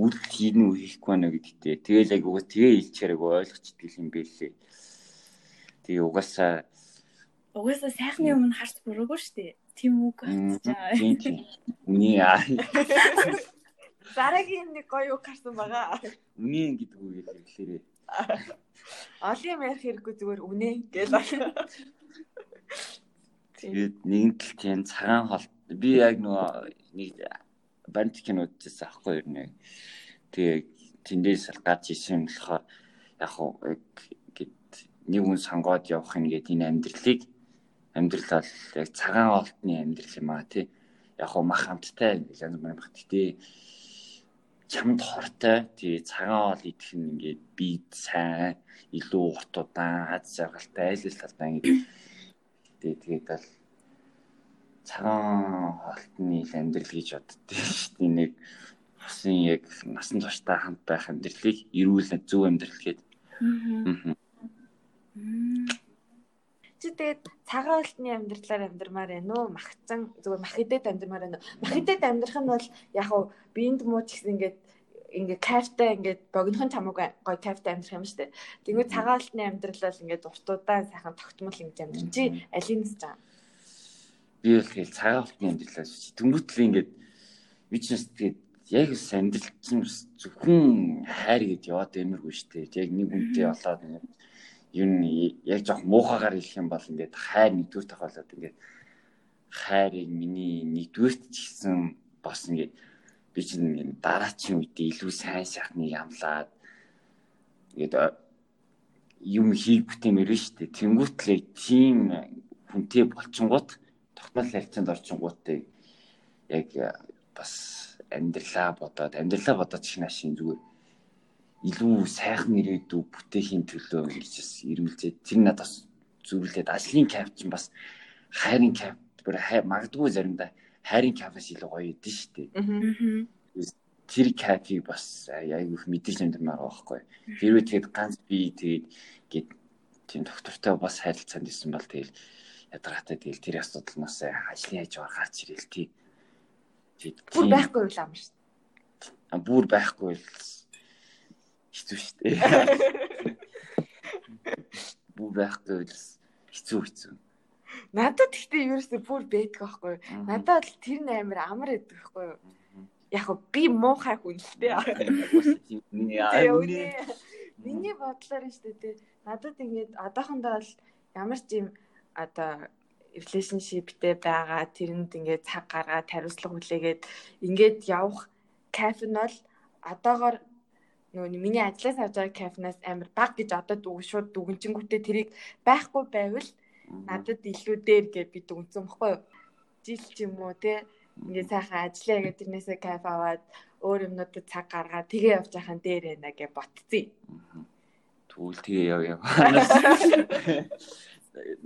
үл хийн үү хийхгүй байна гэдэгтэй. Тэгэл яг угаас тэгээ илчээрэг ойлгочдөг юм бэлээ. Тэгээ угаасаа угаасаа сайхны өмнө харц буруугүй штэ. Тийм үг тийм. Үний аа. Дараагийн нэг гоё үг харсан байгаа. Үнэн гэдэг үгээр хэрэглээрээ. Олон юм ярих хэрэггүй зүгээр үнэ гээл. Тэгээд нэгэн тал тийм цагаан хол би яг нөгөө нэг банд кинод үзсэн аахгүй юу нэг. Тэгээ тэндээс гарч исэн болохоор яг нэг хүн сонгоод явах юм гээд энэ амьдралыг амьдрал бол яг цагаан олтны амьдрал юм аа тий. Яг уу мах хамттай янз бүрийн багт тий чамд хортой тий цагаан ол идэх нь ингээд бие сайн илүү урт удаан аз жаргалтай айл ал талдаа ингээд тий тэгээд бол цагаан холтны амьдрал гэж боддөө шүү дээ нэг хасын яг насан туршдаа хамт байх амьдралыг эрүүл зөв амьдрал гэдэг. Аа. Чи тэгээд цагаан алтны амьдралаар амьдрмаар байна уу? Махцан зүгээр мах идэд амьдрмаар байна уу? Мах идэд амьдрах нь бол яг хуу биеинд муу ч гэсэн ингээд ингээд кайфтай ингээд богинохон чамаг гой кайфтай амьдрах юм дээ. Тэгвэл цагаан алтны амьдрал бол ингээд уртудаа сайхан тогтмол ингэж амьдрах. Чи алийг нь заа? Би бол тэгэл цагаан алтны амьдралаа. Тэнгүүтэл ингээд би ч тэгээд яг амьдрал чинь зөвхөн хайр гэд яваад эмэргүй дээ. Яг нэг үнтэй болоод ингээд ер нь яг жоох муухагаар хэлэх юм бол ингээд хайр нэгдүгээр тохиолдод ингээд хайрыг миний нэгдүгээрт ч гэсэн бас ингээд би чинь дараачийн үедээ илүү сайн сайхныг амлаад ингээд юм хийх бүтэмээр шүү дээ. Тэнгүүтлээ тийм хүнтэй болчингууд тогтмол харилцаанд орчингуудтай яг бас амьдралаа бодоод амьдралаа бодоод шинашин зүгээр илүү сайхан ирээдүй бүтээхийн төлөө ингэж бас ирмэлзээ. Тэр надад бас зүрлээд ажлын кайф чинь бас хайрын кайф бүр магадгүй заримдаа хайрын кайфаас илүү гоё идэв шүү дээ. Тэр кайфыг бас айгүйх мэдээж байгаа байхгүй. Хэрвээ тэгэд ганц би тэгээд гээд тийм доктортой бас харилцаанд исэн бол тэгэл ядаргатай тэгэл тэр асуудал нас ажлын хажуугаар гарч ирэл тий. Бүр байхгүй ам шүү. Бүр байхгүй л хэцүү шүү дээ. Бүү байхгүй л хэцүү хэцүү. Надад гэхдээ ерөөсөө бүр бэдэг байхгүй. Надад л тэр нээр амар байдаг байхгүй? Яг го би муухай хүн л дээ. Миний бодлоор нь шүү дээ. Надад ингээд одоохондоо л ямар ч юм одоо relationshipтэй байгаа тэрэнд ингээд цаг гаргаад хариуцлага хүлээгээд ингээд явах кайф нь бол одоогоор нөгөө миний ажлаас авч байгаа кафенаас амар баг гэж одоо дүүг шууд дүгнчингүүтээ тэрийг байхгүй байвал надад илүү дээр гэж би дүгнсэн баггүй юу. Жил ч юм уу те ингээд сайхан ажиллаа гэдэг тэрнээсээ кайф аваад өөр юмнуудад цаг гаргаад тэгээ явж байхын дээр байна гэж ботцъя. Тэгвэл тэгээ яв яв.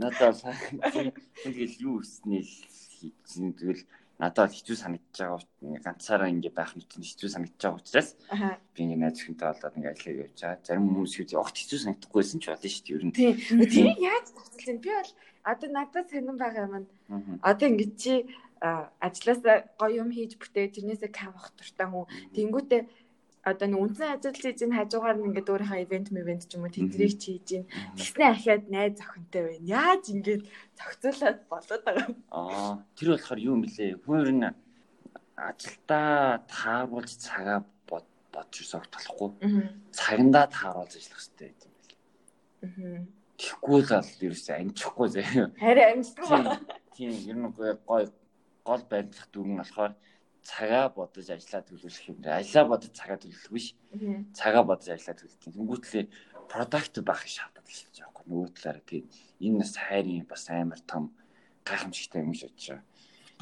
Надад тэгэл юу хийснээ хийсэн тэгэл надад хэцүү санагдаж байгаа ганцаараа ингэ байх нь хэцүү санагдаж байгаа учраас би ингэ найз өхөнтэй болоод ингэ ажиллаа явж байгаа. Зарим хүмүүс юу огт хэцүү санагдахгүйсэн ч болно шүү дээ ер нь. Тийм. Тэр яаж юм? Би бол одоо надад сонирн байгаа юм. Одоо ингэ чи ажлаас гоё юм хийж бүтээ тэрнээсээ кавах дуртай хүн. Тэнгүүтээ одоо нэг үндсэн ажил хийж ин хажуугаар нь ингээд өөрийнхөө ивент ивент ч юм уу тэдрийг хийж ин тэгснэ ахиад найз охинтой байна. Яаж ингээд зохицуулаад болоод байгаа юм. Аа тэр болохоор юу юм бэлээ. Хүн ер нь ажилдаа тааруулж цагаа бодож согт болохгүй. Цагандаа тааруулж ажиллах хэрэгтэй юм бэлээ. Аа. Тэгэхгүй л бол ерөөсөө амжихгүй заяа. Харин амжихгүй. тийм ер нь гой гол баримтлах дүр нь болохоор цагаа бодож ажиллаа төлөвлөх юм. Ажиллаа бодож цагаа төлөвлөх биш. Цагаа бодож ажиллаа төлөвлөх. Тэнгүүтлээ продакт байх шаардлагатай байгаа байхгүй. Нөгөө талаараа тийм энэ бас хайрын бас амар том гайхамшигтай юм шиг бодож байгаа.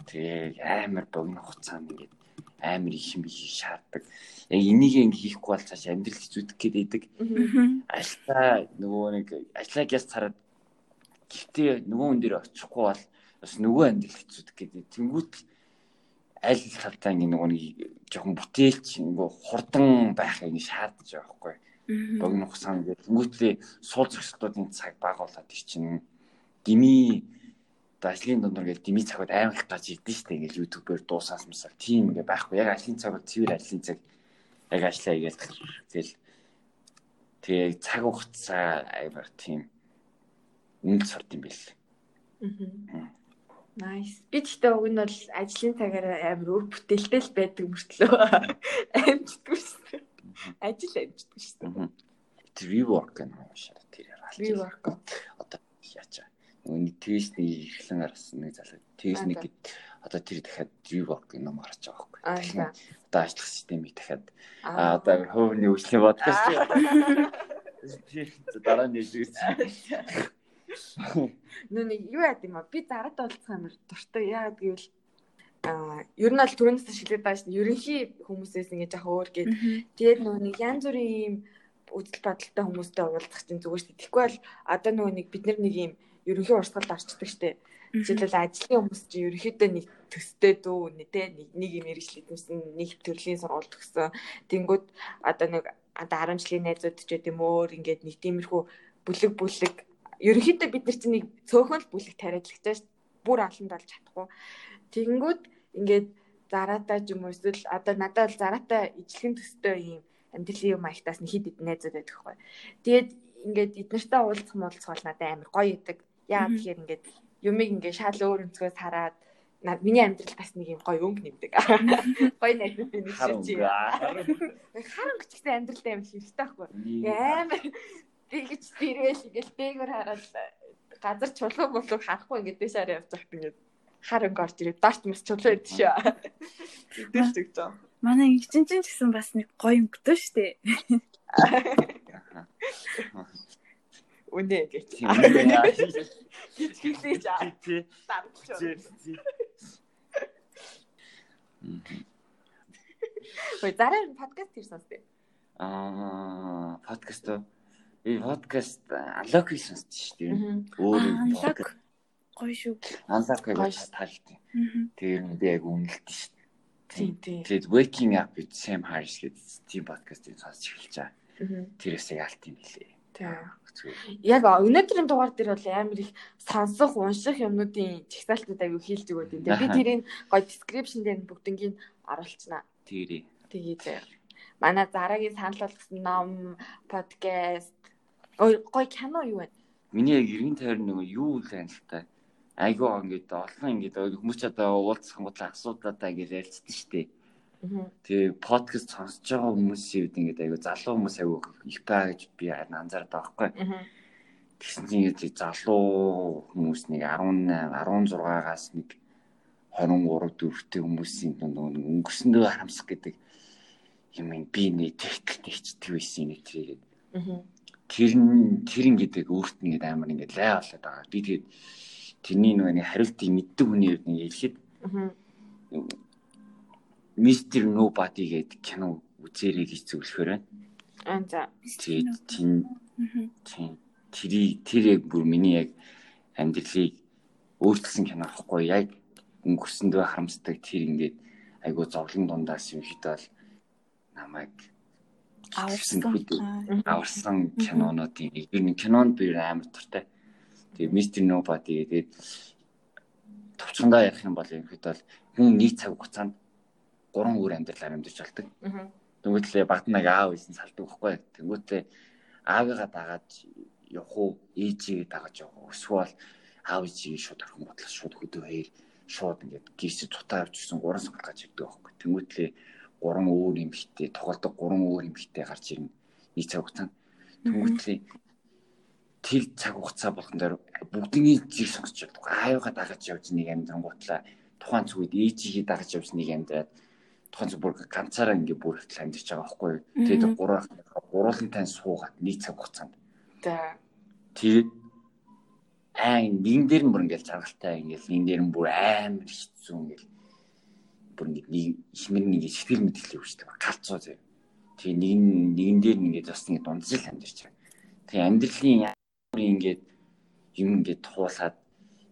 Тэгээ амар богино хугацаанд ингээд амар их юм хийх шаарддаг. Яг энийг ингээ хийхгүй бол цааш амьдрал хэцүүдэх гээд. Ажлаа нөгөө нэг ажлаа гяс цараад гэхдээ нөгөө хүн дээр очихгүй бол бас нөгөө амьдрал хэцүүдэх гээд тэнгуут аль талдаа ингээ нөгөө нэг жоохон бүтээлч ингээ хурдан байхыг шаардаж байгаа байхгүй. Богино хугацаанд ингээд тэнгуутлээ суул зохистлуудын цаг бага болоод гими одоо ажлын дундор гэж дими цагууд аймаг гарч ирдэ штэ ингээл ютубээр дуусаас мсаа тийм ингээ байхгүй. Яг ажлын цаг бол цэвэр ажлын цаг. Яг ажиллаа игээл тэгэл тэгээ цаг хугацаа аймаг тийм. Үнэл сурд юм бэл. Аа. Nice. Би ч гэдэг уг нь бол ажлын цагаар амар өөр бүтээлтэй л байдаг мөртлөө амждаггүй шүү. Ажил амждаггүй шүү. Rework гэх юм шиг тэр яагаад. Rework. Одоо яачаа нэг тестний эхлэн гарсан нэг залуу тест нэг одоо тэр дахиад rework гэх ном гарч байгаа байхгүй. Одоо ажиллах системийг дахиад одоо хөвний үйлчлэн бодгоос тийм дараа нь хэлж Нөө нэг юу яа гэм бэ? Би дараад уулзах амар дуртай. Яагаад гэвэл а ер нь бол түрүүнээс шилээд байгаа шин ерөнхий хүмүүсээс ингэ жах өөр гээд тэгээд нөгөө нэг янз бүрийн ийм үзэл бодолтой хүмүүстэй уулзах чинь зүгээр шүү. Тэгэхгүй бол одоо нөгөө нэг бид нар нэг ийм ерөнхий урсгалд орчдөг штеп. Жишээлбэл ажлын хүмүүс чинь ерөнхийдөө нэг төстэй дүү нэ тэ нэг юм мэрэгчлээд юмсан нэг төрлийн сургууль төгсөн. Тэнгүүд одоо нэг одоо 10 жилийн найзууд ч гэдэм өөр ингээд нэг тиймэрхүү бүлэг бүлэг ерөнхийдөө бид нар чинь нэг цөөхөн л бүлэг тариадлагч шүү. Бүр олонд болж чадахгүй. Тэнгүүд ингээд зараатай ч юм уу эсвэл одоо надад бол зараатай ижлэхэн төстэй юм амьдралын юм маягтаас нэг хид хид найзууд байдаг хгүй. Тэгээд ингээд эднэртэй уулзах муулзах бол надад амар гоё идэг. Яа тэгэхээр ингээд юмыг ингээд шал өөр өнцгөөс хараад миний амьдрал бас нэг юм гоё өнгө нэмдэг. Гоё найзууд би нэг шиг. Харанг ч гэсэн амьдралд амар хэрэгтэй байхгүй. Амар би гэж тэргээл ингээл дээгүүр хараад газар чулуу болов харахгүй ингээд дэшаар явж байхад ингээд хар өнгө орж ирээд дарт мас чулуу байд шүү. Тэдэл ч гэж. Манай инженер ч гэсэн бас нэг гоё өнгөтэй шүү дээ. Үнэ гэж. Гэж хэлээж аа. Хөөе дараа нь подкаст хийх сонсдээ. Аа, подкаст би подкаст анлок сонсд шүү дээ. Өөр анлок гоё шүү. Анлок гэж таалт. Тэр нь би яг үнэлт шүү. Тийм тийм. Тэгээд waking up with Sam Harris гэдэг тийм подкастыг сонсч эхэлж байгаа. Тэрээс яг алт юм лээ. Яг өнөөдрийн дугаар дээр бол амар их сонсох, унших юмнуудын чагсаалтууд аягүй хийлж өгöd юм. Би тэрийг гоё description дээр бүгднийг оруулчихна. Тэгэрээ. Тэгээд манай зарагийн санал болгосон ном, подкаст, гоё кино юу вэ? Миний яг эргэн тойр нөгөө юу л анилтай. Айгуу ингээд олон ингээд хүмүүс ч одоо уулзах гол асуудлаадаа ингээд ярилцдаг шүү дээ. Тэгээ подкаст сонсож байгаа хүмүүсийн үед ингээд айгу залуу хүмүүс айгу их байгаа гэж би анзаардаг байхгүй. Тэгсэн чинь ингээд залуу хүмүүс нэг 18, 16-аас нэг 23 4-тэй хүмүүсийн дунд өнгөрсөндөө харамсах гэдэг юм би нэг тэгтэлтэй хичдэг байсан нэг тэрийг. Тэр нь тэр ингээд өөрт нь ингээд амар ингээд лай болоод байгаа. Би тэгээд тэрний нэг хариултыг мэддэг хүний үед нэг хэлэхэд Мистер Nobody гэдэг кино үзээрэй гэж зөвлөхөр байна. Аа за. Тэгээд тийм тэрийг тэр яг бүр миний яг амьдралыг өөрчилсөн кино ахгүй яг өнгөрсөндөө харамсдаг тэр ингээд айгуу зовлон дундаас юм хэд бол намайг аварсан аварсан кинонуудын нэг ер нь кинонд би амар туртай. Тэгээд Mr Nobody тэгээд товчхондоо ярих юм бол юм хэд бол хүн нэг цаг хугацаанд гурван өөр амьдралаар амьдарч болдог. Тэнгүүтлээ багтнаг аав ийсэн салдаг байхгүй. Тэнгүүтлээ аавыгаа дагаад явах уу, ээжигээ дагаад явах уу? Эсвэл аав ээжигээ шууд орхон бодлоо шууд хөдөө хаяр шууд ингээд гисэ цутаа авч гисэн гурван сонголт гаж ирдэг байхгүй. Тэнгүүтлээ гурван өөр юм битээ тоглодог гурван өөр битээ гарч ирнэ. Нэг цаг хугацаанд тэнгүүтлээ тэр цаг хугацаа болгон дээр бүгдний жиг сонсч байдаг. Аавыгаа дагаж явж нэг амьдрангуутлаа тухайн цүгд ээжигээ дагаж явж нэг амьдраад тухайн зүг бүр ганцаараа ингээ бүр их амьдч байгаа байхгүй юу. Тэгээд гурав гурван тань суугаад нэг цаг хугацаанд. Тэгээд аа нэгэн дээр нь бүр ингээл жаргалтай ингээл нэгэн дээр нь бүр амар хэцүү ингээл бүр нэг химэр нэг сэтгэл мэтгэл өгчтэй галзуу зэ. Тэгээ нэг нэгэн дээр ингээд бас нэг дунджил амьдэрч байгаа. Тэгээ амьдралын ингээд юм ингээд туулаад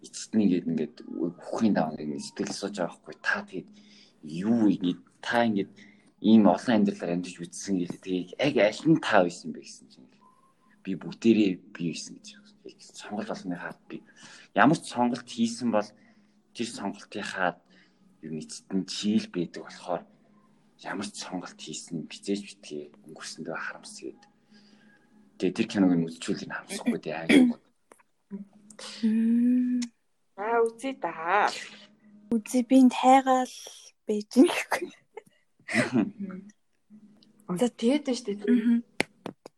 эцэст нь ингээд ингээд бүхний даваа ингээд сэтгэл сууж байгаа хгүй та тэгээд юу ингээд та ингээд ийм олон амьдралаар амьдж үтсэн гэлээ тэгээ яг аль нь та байсан бэ гэсэн чинь би бүгдээрээ би байсан гэж сонголт болгоны хаад би. Ямар ч сонголт хийсэн бол тэр сонголтынхаа ер нь эцэст нь чийл байдаг болохоор ямар ч сонголт хийсэн бизээж битгий өнгөрсөндөө харамсгээд тэгээ тэр киног нь үзчихвэл энэ харамсахгүй дээ аа. Аа үзье да. Үзье би тайгаал байж гэхгүй. За тэгээд нь штэ.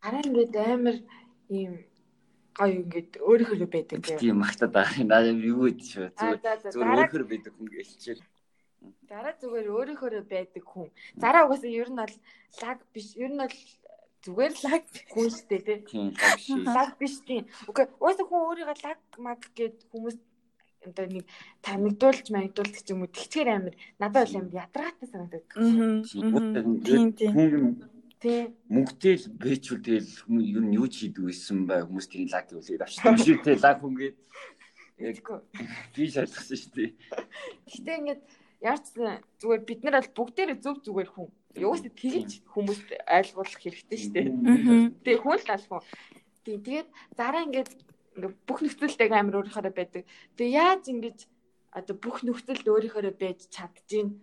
Араа ингээд амар ийм гоё ингээд өөрийнхөө байдаг юм магтаад байгаа. Надад юу гэж шүү. Зүгээр зүгээр өөрийнхөө байдаг хүн гэлчээл. Дараа зүгээр өөрийнхөө байдаг хүн. Зараа угаасаа ер нь бол лаг биш. Ер нь бол зүгээр лаг хүн штэ тий. Тийм лаг биш. Лаг биш тийм. Окей. Угаасаа хүн өөрийгөө лаг маг гэд хүмүүс одоо нэг тамигдуулж магадуулдаг ч юм уу тэгчээр амир надад бол амир ядаргаатай санагддаг. Тийм тийм. Тий. Мөнгөтэй л бэчүүл тэгэл хүмүүс ер нь юу ч хийдэг байсан бай хүмүүс тэрийг лаг гэвэл авчихсан шүү дээ лаг хүн гээд би шалгасан шүү дээ. Гэтэ ингээд яарч зүгээр бид нар бол бүгдээрээ зөв зүгээр хүн. Юугаас тэгж хүмүүст ойлгуулах хэрэгтэй шүү дээ. Тэгээ хүн л аль хүн. Тэгээд зараа ингээд ингээ бүх нөхцөлтэйг амар өөрийнхөө байдаг. Тэгээ яаж ингэж одоо бүх нөхцөлд өөрийнхөө байж чаддгийг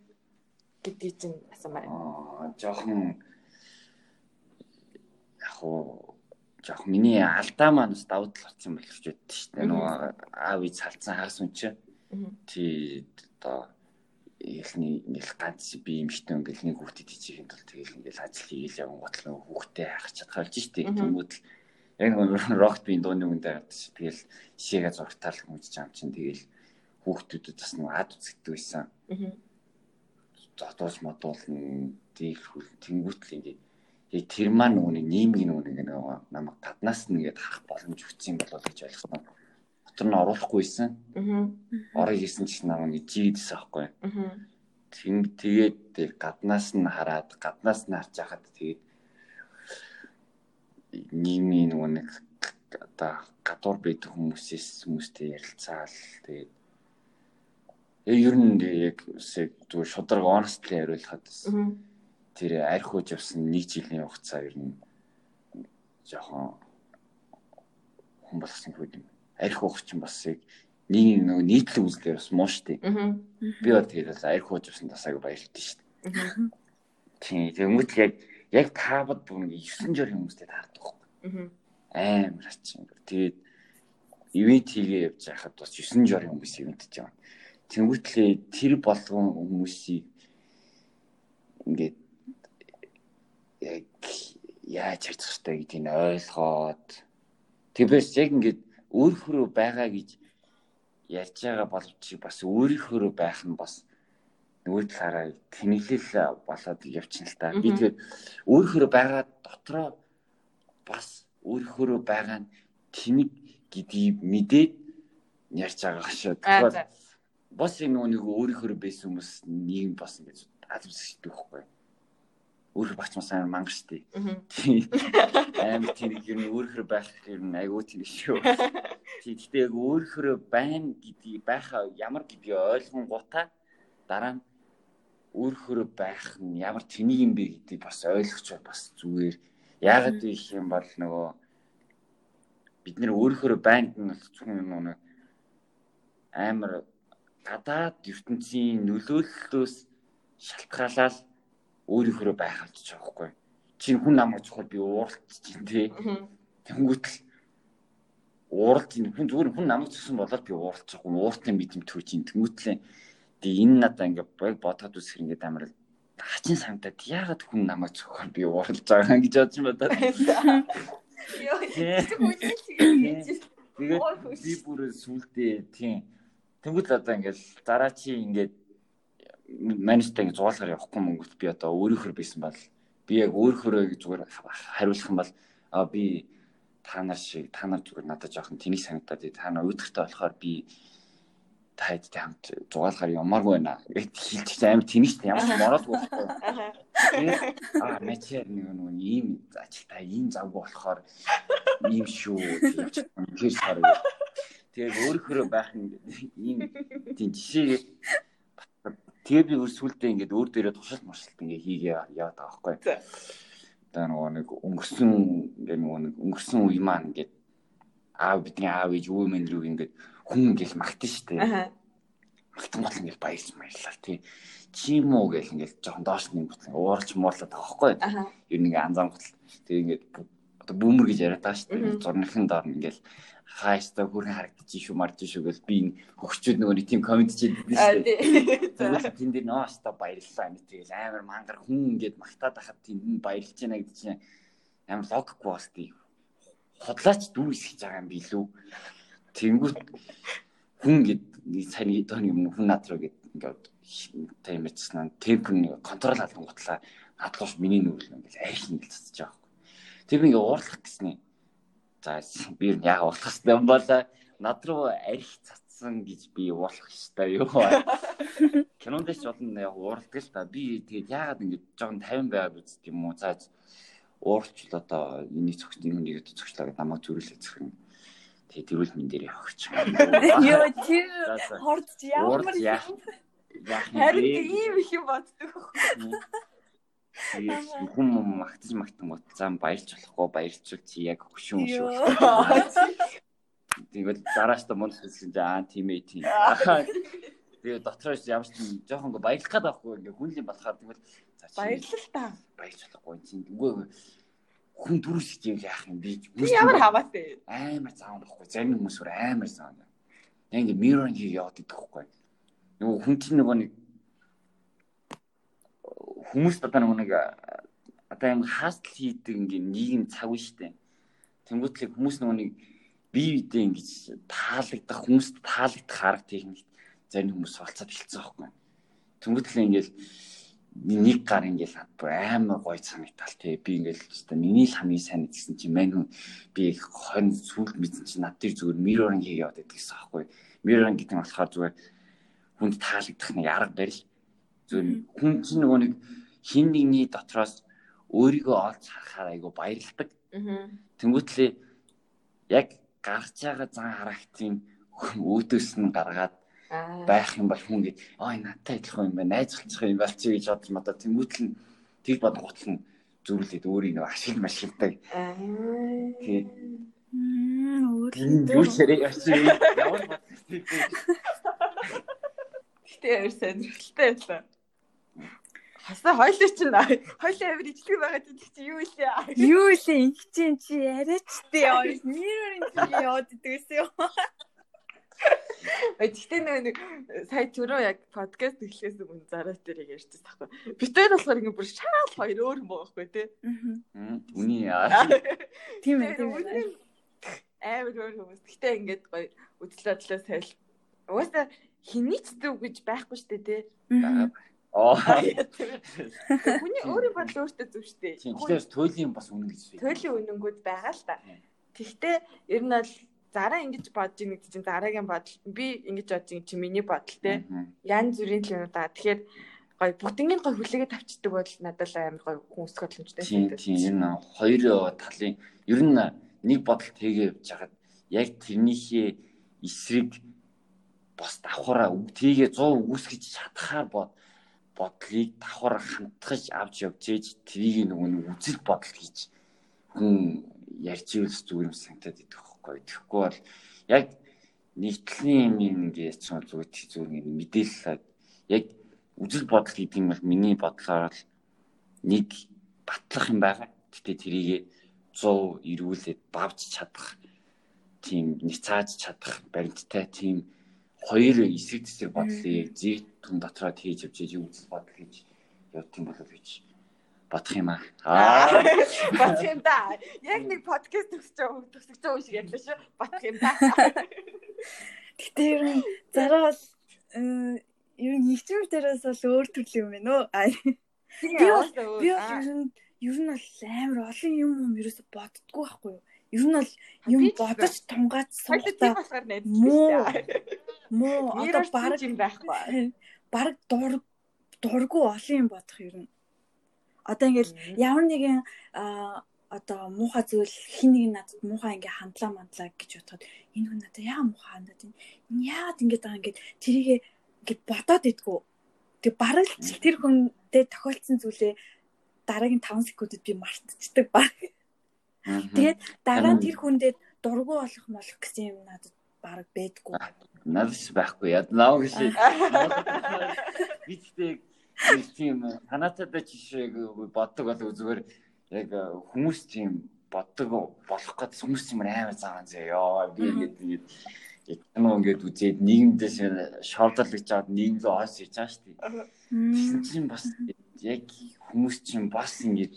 гэдгийг чинь асуумаар. Аа жоохон яг уу жоох миний алдаа маань бас давуу тал болсон байх гэж боддоо шүү дээ. Нөгөө аав ий салцсан хагас үн чи. Тий одоо эхний ингээл ганц би хитэн ингээл нэг хүүхдэд хийхэд бол тэгэл ингээл ажил явган готлон хүүхдээ харах чадхалж штеп. Тэнгүүд л яг нэг рокт би дууны үгэнд аваад тэгэл шигээ зургатаал хүмүүж чам чин тэгэл хүүхдүүдэд бас нэг ад үзэгдэг байсан. Зодоос модуулна дийл хүл тэнгүүтэл ингээд яг тэр маань нөгөө нийгмийн нөгөө нэг намайг гаднаас нь ингээд харах боломж өгсөн болов гэж ойлгосон. Дотор нь оруулахгүйсэн. Аа. Орой хийсэн чинь намайг жийдсэн аахгүй. Аа. Тэг тэгээд тэр гаднаас нь хараад гаднаас нь харж байхад тэгээд нийгмийн нөгөө нэг одоо гадуур байдаг хүмүүсээс хүмүүстэй ярилцаал тэгээд ер нь яг зүгээр шударга honestly хариулахад тэр архиуж явсан нэг жилийн хугацаа ер нь жоохон хүн болсон хүүд юм. Архи уух чинь бас яг нэг нөгөө нийтлэг үзлээр бас муу штэ. Би бол тэгээд бас архиуж явсан тасааг баярлалтай штэ. Тийм тэгмэт яг яг таабад бүр 9 жорын хүмүүстэй таардаг байхгүй. Амар ачин. Тэгээд ивент хийгээ явж байхад бас 9 жорын хүмүүс ивентж байгаа. Тэнгүүтлээ тэр болгон хүмүүсийг ингээд яг яаж хайцах хэрэгтэй гэдгийг ойлгоод тэгвээс яг ингээд өөрийнхөө байгаа гэж ярьж байгаа боловч бас өөрийнхөө байх нь бас нөгөө талаараа тэнэглэл болоод явчихна л та. Би тэгээд өөрийнхөө байгаа дотроо бас өөрийнхөө байгаа нь тэнэг гэдгийг мэдээд ярьж байгаа шүү. Тэгэхээр бас нөгөө нэг өөрийнхөө байсан хүмүүс нийгэм бас ингэж албасдаг байхгүй. Өөрөөр багч мас амар мангар штий. Амар тэнэг ер нь өөрийнхөө байх ер нь айгүй тэнэг шүү. Тий, гэхдээ яг өөрийнхөө байна гэдгийг байхаа ямар гэдгийг ойлгонгуудаа дараа нь өөрхөрөө байх нь ямар тэнийг юм бэ гэдгийг бас ойлгоч бас зүгээр. Яагаад гэх юм бол нөгөө бид нэр өөрхөрөө байнд нь зөвхөн нэг амар гадаад ертөнцийн нөлөөллөөс шалтгаалаад өөрийнхөө байх авчиж байгаа хгүй. Чи хүн намайг чухал би ууралч чинь тий. Тэнгүүтэл ууралч хүн зүгээр хүн намайг зөсөн болоод би ууралч байгаа. Ууртын мэдрэмт төрж ин тэнгүүтлээ Тэгээ энэ надаа ингээд бодоод үсэх ингээд амар хачин самтаад яагаад хүн намайг цохоор би ууралж байгаа гэж бодож бодоод. Йоо Тэгээд би бүр сүултээ тийм. Тэнгүүд одоо ингээл дараа чи ингээд менежтэй ингээд зугаалгаар явахгүй мөнгөт би одоо өөрийнхөө байсан бол би яг өөрийнхөө зүгээр хариулах юм бол а би та нар шиг та нар зүгээр надад жоохон тэнийг санагдаад та нар уйдгартай болохоор би тайдтай хамт зугаалгаар ямааргүй байна гэд хэлчих амар тэнийгт ямар ч мороодгүй байхгүй. Аа мэчээр нэг нэг ийм ажилтаа ийм завгүй болохоор ийм шүү явж тэр сар. Тэгээд өөрөөрөө байх ийм тийм жишээ тэгээ би өрсөлдөө ингээд өөр дээрээ тушаал маршалт ингээ хийгээ яваад байгаа байхгүй. Одоо нөгөө нэг өнгөрсөн ингээ нөгөө нэг өнгөрсөн үе маань ингээд аав бидний аав ээж өвөө мэн рүү ингээд хүн ингээл магтан штэ. Магтан гол ингээл баярч баярлаа тий. Чим үү гэл ингээл жоохон доош нэнгүүт уурч муурлаад байгаа байхгүй. Ер нь ингээ анзаан гол. Тэг ингээд одоо бүүмэр гэж яриад байгаа штэ. Зурныхын доор ингээл хааштай хүрэн харагдчих шүү марж шүү гэл би хөгчүүд нөгөө нэг тийм комент хийж байдаг шүү. Тэгээд тэн дээр нөө хаста баярлалаа нэг тэгэл амар мангар хүн ингээд магтаад байхад тэнд баярлж байна гэдэг чинь амар логикгүй бас тийм хотлаач дүүс хийж байгаа юм билүү. Тэнгүүт хүн гэд сайн дооны юм хүн над руу гэд ингээд таймэрчсэн темп нь контрол алган готлаа надлууш миний нүрэл ингээд айхин гэл цацж байгаа. Тэр ингээд уурлах гэснээ. За би яг уурлах хэрэгтэй юм бол над руу арих цацсан гэж би уурлах хэрэгтэй юу. Кинонд ч болно яг уурладаг л та. Би тэгээд яагаад ингээд жоохон 50 байгаад үзт юм уу. За уурчл одоо энийг зөгч юм нэг зөгчлээ гэдэг намайг зүрүүлээ зөх юм Тэгээ тэрүүл мэн дээр явах ч юм. Йоо тэр хордж ямар юм. Харин ийм их юм боддог. Хүм магтаж магтан бот зам баярлж болохгүй баярлчул чи яг хөшүүн шүү. Тэгвэл дарааш та мөн хэлсэн чи аа тийм ээ тийм. Тэгээ дотроос ямар ч жоохон баярлах гээд байхгүй ингээ хүнлийн болохоор тэгвэл баярлал та. Баярлж болохгүй чинь. Үгүй хүн дөрөс хичээл яах юм би ямар хаваатай амар заав байхгүй зарим хүмүүс бүр амар заав яг ингээ mirror хий яваад идэх байхгүй нөгөө хүн чинь нөгөө нэг хүмүүс одоо нэг одоо юм хаалтл хийдэг ингээ нийгэм цаг үе штэ тэнгуүтлэг хүмүүс нөгөө нэг бие биедээ ингэж таалагдах хүмүүст таалагдах арга техник зарим хүмүүс олцоод хэлсэн байхгүй тэнгуүтлэг ингээл нэг гар ингээл амар гоё санагдал тий би ингээл өстой миний л хамгийн сайн гэсэн чи мань би хон сүлд мэдсэн чи над дээр зүгээр mirroring хийе яваад байдаг гэсэн аахгүй mirroring гэдэг нь болохоор зүгээр хүнд таалагдах нэг арга барил хүн чинь нөгөө нэг хин нэгний дотроос өөрийгөө олж харахаар айгу баярлдаг тэнгуэтлээ яг гарч байгаа зан характын өөдөөс нь гаргаад байх юм бол хүн гээд ой надтай адилхан юм байна найзлцах юм бол чи гэж бодож мадаа тэмүүтэл нь тэг бод гутал нь зүрлээд өөрийг нэг ашиг машигтай. Тэгээд юу чирээ яшиг ямар бодлоо. Гэтэ яар сонирхолтой байлаа. Хасаа хойлоо чинь хойлоо амир ижлэг байгаа гэдэг чи юу илээ? Юу илээ инх чинь чи яриач тээ. Мирорын чи яваад идэгсэн юм. Гэхдээ нэг сая түрүү яг подкаст эхлэхээс өмнө зараа дээр ярьчихсан байхгүй. Бид хоёр болохоор ингэ бүр шаал хоёр өөр юм байгаа байхгүй тий. Аа. Үний яа. Тийм ээ тийм ээ. Амар өөр хүмүүс. Гэхдээ ингээд гоё үдл бодлоо сайл. Угаасаа хэний ч зүг гэж байхгүй штэ тий. Аа. Хүний өөрийн бодол өөртөө штэ. Тийм. Тэгэхээр туйлын бас үнэн гэж. Туйлын үнэнгүүд байгаа л та. Тэгвэл ер нь бол зараа ингэж бодож ийн гэдэг чинь зараагийн бодол би ингэж бодож ийн чи миний бодол те янз бүрийн л юм да тэгэхээр гой бүгднийг гой хүлээгээд авчдаг бол надад л амар гой хүн өсөх боломжтой тийм тийм ер нь хоёр талын ер нь нэг бодол тэгээ явж хагаад яг тэрнийхээ эсрэг бас давхараа тгээ 100 үгүйсгэж чадхаар бод бодлыг давхар хандгаж авч явж ээж трийг нөгөө нэг үзэл бодол хийж хүн ярьж ивэл зүгээр юм санагдаад идэх байхгүй. Тэгэхгүй бол яг нийтлийн юм ингээд ч зүгээр зүгээр мэдээлэл яг үжил бодол гэдэг юм бол миний бодлоор л нэг батлах юм байгаа. Гэтэ тэрийг 100 эргүүлээд бавж чадах тийм ницааж чадах баримттай тийм хоёр эсрэг зэсрэг бодлыг зэг түн дотроо хийж явж юу үзэл бодол хийж явт юм болов гэж бодох юм аа. Аа бодох юм да. Яг нэг подкаст төгсөж байгаа төгсөж байгаа шиг ярьлаа шүү. Бодох юм да. Гэтэ ер нь зараа бол ер нь ихчмэр дээрээс бол өөр төрлийн юм байна уу? Би бол би бол ер нь ер нь бол амар олон юм юм ерөөсө боддгоо байхгүй юу? Ер нь бол юм бодож тунгаад суултаа болохоор найдаж муу одоо баг юм байхгүй. Баг дур дургу олон юм бодох ер нь. Одоо ингээл ямар нэгэн одоо муухай зүйл хин нэг надад муухай ингээ хандлаа мандлаа гэж бодоход энэ хүн надад яа муухай хандаад байна. Яагаад ингэж байгаа ингээд тэрийгээ ингээд бодоод идэггүй. Тэг бараг л тэр хүнтэй тохиолдсон зүйлээ дараагийн 5 секундэд би мартчихдаг баг. Тэгээд дараа нь тэр хүндээ дургу болох молох гэсэн юм надад бараг байдгүй. Надад байхгүй. Яа наа гэж. Би тэгтээ тийм танатад жишээг боддог болов зүгээр яг хүмүүс тийм боддог болох гэж хүмүүс юм амар заагаан заяа. Би ингээд яг кино ингээд үзээд нийгэмдээс шоолдол гэж жаад нийгэм рүү оос хийж байгаа шүү дээ. Тэгсэн чинь бас яг хүмүүс чинь бас ингээд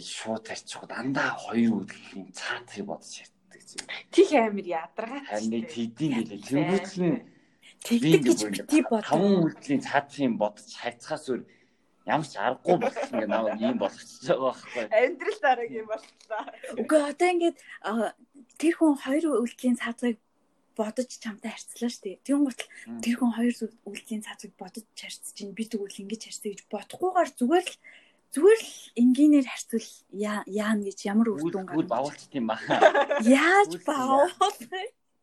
шууд тарчих дандаа хоёр үдлийн цаатыг бодож яддаг зү. Тих амир ядаргаа. Харин тэдийн гэлээ тэнгуүтлэн тэгдэг гэж бити бод. Таван үдлийн цаатыг бодож хайцхаас өөр ямар ч аргагүй болох ингээ наваа ийм болгочихж байгаа байхгүй. Амьдрал дараагийн болтлоо. Үгүй одоо ингээд тэр хүн хоёр үлдэлийн цаатыг бодож чамтай харьцлаа шүү дээ. Тэгүн гутал тэр хүн хоёр үлдэлийн цаатыг бодож харьцаж чинь би тэгвэл ингэж харьцдаг гэж бодохгүйгээр зүгээр л зүгээр л энгийнээр харьцвал яана гэж ямар үр дүн гарна. Бавуулт тийм ба. Яаж баавал?